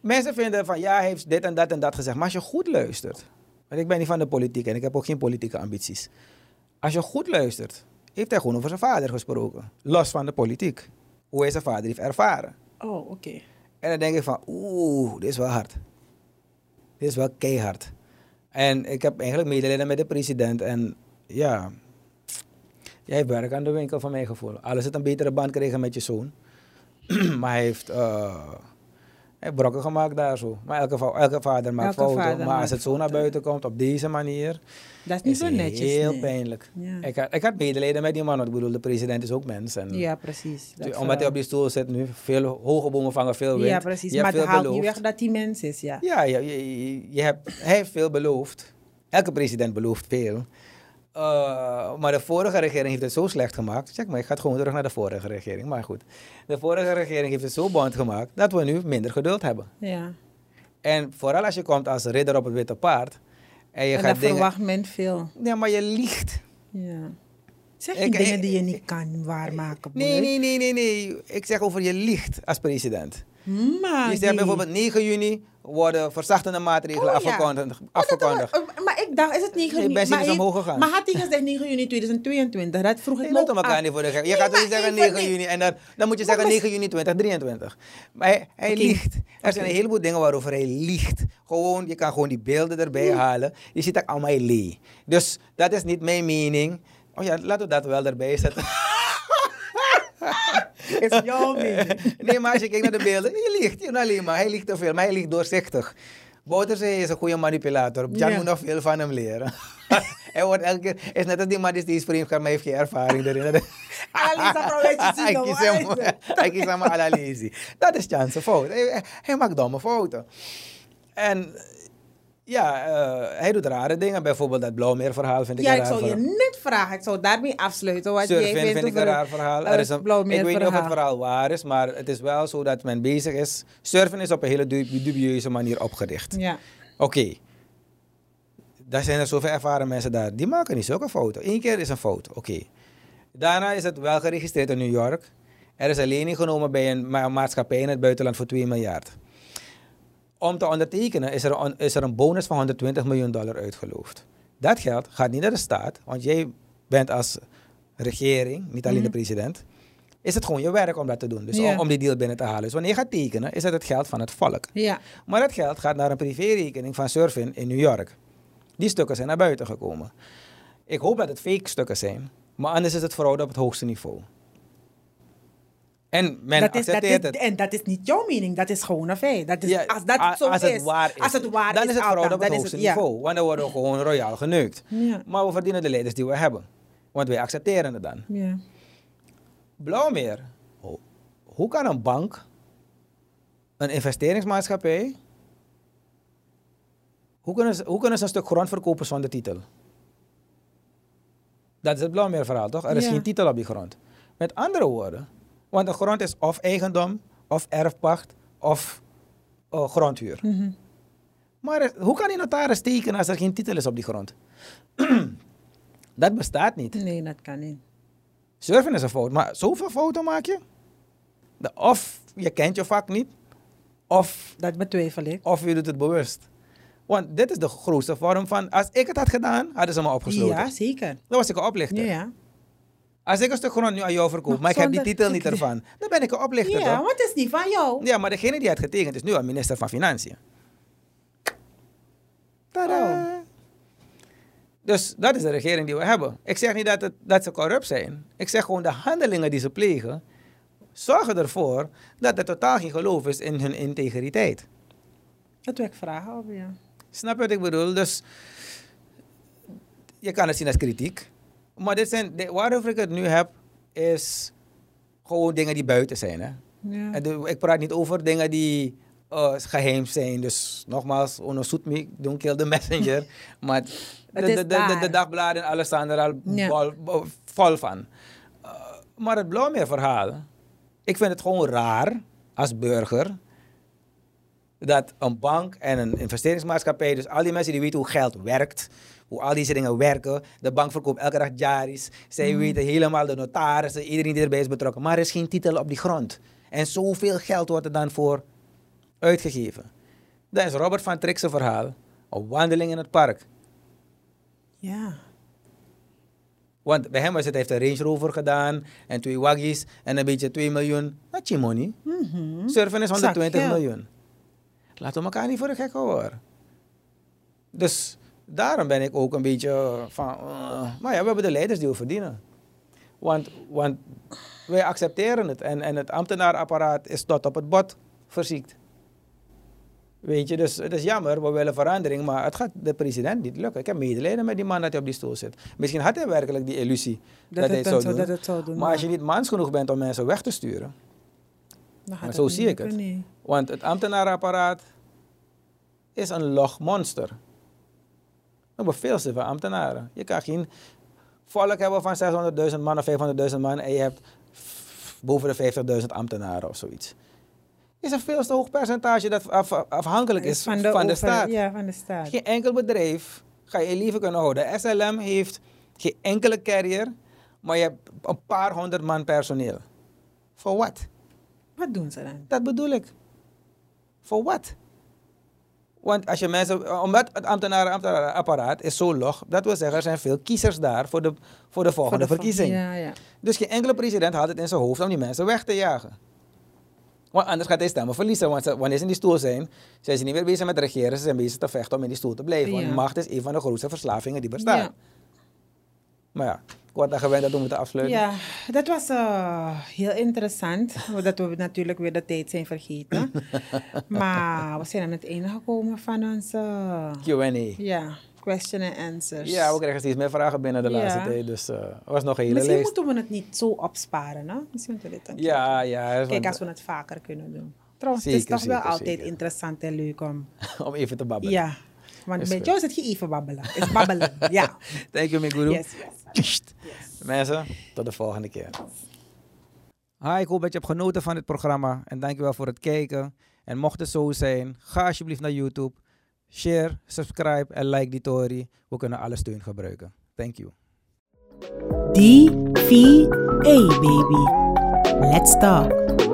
Mensen vinden van ja, hij heeft dit en dat en dat gezegd. Maar als je goed luistert. Want ik ben niet van de politiek en ik heb ook geen politieke ambities. Als je goed luistert, heeft hij gewoon over zijn vader gesproken. Los van de politiek. Hoe hij zijn vader heeft ervaren. Oh, oké. En dan denk ik van, oeh, dit is wel hard. Dit is wel keihard. En ik heb eigenlijk medelijden met de president. En ja, jij heeft werk aan de winkel van mijn gevoel. Alles het een betere band krijgen met je zoon. [CLEARS THROAT] maar hij heeft, eh, heeft brokken gemaakt daar zo. Maar elke, elke vader maakt Elke fouten. vader maar als het zo naar buiten komt op deze manier, Dat is niet zo netjes. heel nee. pijnlijk. Ja. Ik, had, ik had medelijden met die man, want ik bedoel, de president is ook mens. En ja, precies. Dat omdat hij op die stoel zit nu, veel hoge bomen vangen veel wind. Ja, precies. Je Maar het haalt niet weg dat die mens is, ja. Ja, je- je hebt, hij heeft veel beloofd. Elke president belooft veel. Uh, maar de vorige regering heeft het zo slecht gemaakt. Zeg maar, ik ga het gewoon terug naar de vorige regering. Maar goed, de vorige regering heeft het zo bond gemaakt dat we nu minder geduld hebben. ja. En vooral als je komt als ridder op het witte paard. En je en gaat dingen. verwacht men veel. Ja, maar je liegt. Ja. Zeg je Ik- dingen ik- die je niet kan waarmaken, Nee, nee, nee, nee, nee. Ik zeg over je liegt als president. Maar je zegt bijvoorbeeld 9 juni worden verzachtende maatregelen Oh, ja. afgekondigd. Oh, afgekondigd. oh, maar ik dacht, is het 9 Nee, juni? benzine maar omhoog gegaan. Maar had hij gezegd 9 juni 2022? Dat vroeg ik Nee, me laten elkaar af. niet voor de gek. Je Nee, gaat toch maar niet zeggen even 9 niet. juni en dan, dan moet je zeggen mis- 9 juni 2023. Maar hij, liegt. Er zijn een heleboel dingen waarover hij liegt. Gewoon, je kan gewoon die beelden erbij halen. Je ziet dat allemaal lee. Dus dat is niet mijn mening. Oh ja, laten we dat wel erbij zetten. Is jouw mening. nee, maar als je kijkt naar de beelden, je liegt. Je alleen maar. Hij liegt te veel, maar hij liegt doorzichtig. Bouterse is een goede manipulator. Jan Ja. moet nog veel van hem leren. [LAUGHS] hij wordt elke keer, is net als die man die steeds vreemd gaat, maar heeft geen ervaring erin. Hij kiest hem- Hij kiest hem analyse. Dat is Chance fout. Hij- hij maakt domme fouten. En ja, eh, hij doet rare dingen. Bijvoorbeeld dat Blauwmeer-verhaal vind ik Ja, een ik raar zou je verhaal. net vragen. Ik zou daarmee afsluiten. Wat jij vindt vind ik een raar verhaal. Er is een, ik weet niet of het verhaal waar is, maar het is wel zo dat men bezig is. Surfen is op een hele du- dubieuze manier opgericht. Ja. Oké. Daar zijn er zoveel ervaren mensen daar. Die maken niet zulke fouten. Eén keer is een fout. Oké. Daarna is het wel geregistreerd in New York. Er is een lening genomen bij een ma- maatschappij in het buitenland voor 2 miljard. Om te ondertekenen is er, een- is er een bonus van 120 miljoen dollar uitgeloofd. Dat geld gaat niet naar de staat, want jij bent als regering, niet alleen de Mhm. president, is het gewoon je werk om dat te doen. Dus om, om die deal binnen te halen. Dus wanneer je gaat tekenen, is het het geld van het volk. Maar dat geld gaat naar een privérekening van Surfin in New York. Die stukken zijn naar buiten gekomen. Ik hoop dat het fake stukken zijn, maar anders is het fraude op het hoogste niveau. En men dat is, dat is, het. en dat is niet jouw mening, dat is gewoon een feit. Dat is, Ja, als dat a- zo als is, het waar is, als het waar dan is, het fraude op het hoogste ja. niveau. Want dan worden we gewoon royaal geneukt. Ja. Maar we verdienen de leiders die we hebben. Want wij accepteren het dan. Ja. Blauwmeer. Ho- Hoe kan een bank, een investeringsmaatschappij, hoe kunnen, ze, hoe kunnen ze een stuk grond verkopen zonder titel? Dat is het Blauwmeer-verhaal, toch? Er is Ja. geen titel op die grond. Met andere woorden, want de grond is of eigendom, of erfpacht, of eh, grondhuur. Mhm. Maar hoe kan die notaris tekenen als er geen titel is op die grond? [CLEARS THROAT] dat bestaat niet. Nee, dat kan niet. Surfen is een fout, maar zoveel fouten maak je? De- Of je kent je vak niet, of, Dat betwijfel ik. of je doet het bewust. Want dit is de grootste vorm van, als ik het had gedaan, hadden ze me opgesloten. Ja, zeker. Dan was ik een oplichter. Ja, ja. Als ik een stuk grond nu aan jou verkoop, Maar maar ik heb die titel niet ervan, dan ben ik een oplichter Ja, toch? want het is niet van jou. Ja, maar degene die het getekend is nu een minister van Financiën. Tada! Dus dat is de regering die we hebben. Ik zeg niet dat, het, dat ze corrupt zijn. Ik zeg gewoon de handelingen die ze plegen, zorgen ervoor dat er totaal geen geloof is in hun integriteit. Dat wil ik vragen over, ja. Snap je wat ik bedoel? Dus je kan het zien als kritiek. Maar dit zijn, de, waarover ik het nu heb, is gewoon dingen die buiten zijn. Hè? ja. En de- ik praat niet over dingen die eh, geheim zijn. Dus nogmaals, onderzoek me, don't kill the messenger. [LAUGHS] maar de, de, de, dagbladen en alles staan er al Ja. bol- bo- vol van. Eh, maar het blauwmeer verhaal, ik vind het gewoon raar als burger dat een bank en een investeringsmaatschappij, dus al die mensen die weten hoe geld werkt, hoe al deze dingen werken, de bank verkoopt elke dag jaris, zij weten helemaal de notarissen, iedereen die erbij is betrokken, maar er is geen titel op die grond. En zoveel geld wordt er dan voor uitgegeven. Dat is Robert van Trikse verhaal, een wandeling in het park. ja. Want bij hem was het, hij heeft een Range Rover gedaan en twee waggies en een beetje 2 miljoen. Dat je money. Mhm. Surfen is 120 Zak geld. miljoen. Laten we elkaar niet voor de gek houden. Dus daarom ben ik ook een beetje eh, van... eh, maar ja, we hebben de leiders die we verdienen. Want, want wij accepteren het. En, en het ambtenaarapparaat is tot op het bot verziekt. Weet je, dus het is jammer, we willen verandering, maar het gaat de president niet lukken. Ik heb medelijden met die man dat hij op die stoel zit. Misschien had hij werkelijk die illusie dat, hij het zou doen. dat het zou doen. Maar als je niet mans genoeg bent om mensen weg te sturen, maar zo niet zie ik het. nee. want het ambtenaarapparaat is een log monster. We hebben veel te veel ambtenaren. Je kan geen volk hebben van 600.000 man of 500.000 man en je hebt boven de 50.000 ambtenaren of zoiets. is een veel te hoog percentage dat af- afhankelijk is van de, staat. Ja, van de staat. Geen enkel bedrijf ga je liever kunnen houden. SLM heeft geen enkele carrier, maar je hebt een paar honderd man personeel. Voor wat? Wat doen ze dan? Dat bedoel ik. Voor wat? Want als je mensen, omdat het ambtenarenapparaat is zo log, dat wil zeggen, er zijn veel kiezers daar voor de, voor de volgende Voor de- verkiezing. Ja, ja. Dus geen enkele president had het in zijn hoofd om die mensen weg te jagen. Want anders gaat hij stemmen verliezen. Want ze- wanneer ze in die stoel zijn, zijn ze niet meer bezig met regeren. Ze zijn bezig te vechten om in die stoel te blijven. Want macht is een van de grootste verslavingen die bestaan. Maar ja, ik word daar gewend dat we moeten afsluiten. Ja, dat was eh, heel interessant. Dat we natuurlijk weer de tijd zijn vergeten. [LAUGHS] maar we zijn aan het einde gekomen van onze Q&A. ja, question and answers. Ja, we krijgen steeds meer vragen binnen de Ja. laatste tijd. Dus eh, was nog een hele Misschien moeten we het niet zo opsparen. Hè? Misschien moeten we dit een Ja, ja. Kijk, als we het vaker kunnen doen. Trouwens, het is Zeker, toch wel altijd zeker. interessant en leuk om... [LAUGHS] om even te babbelen. Ja, want goed. jou zit je even babbelen. Het is babbelen, [LAUGHS] ja. Thank you, mijn guru. Yes, yes. Mensen, tot de volgende keer. Hi, ik hoop dat je hebt genoten van dit programma. En dankjewel voor het kijken. En mocht het zo zijn, ga alsjeblieft naar YouTube. Share, subscribe en like die story. We kunnen alle steun gebruiken. Thank you. DVA baby. Let's talk.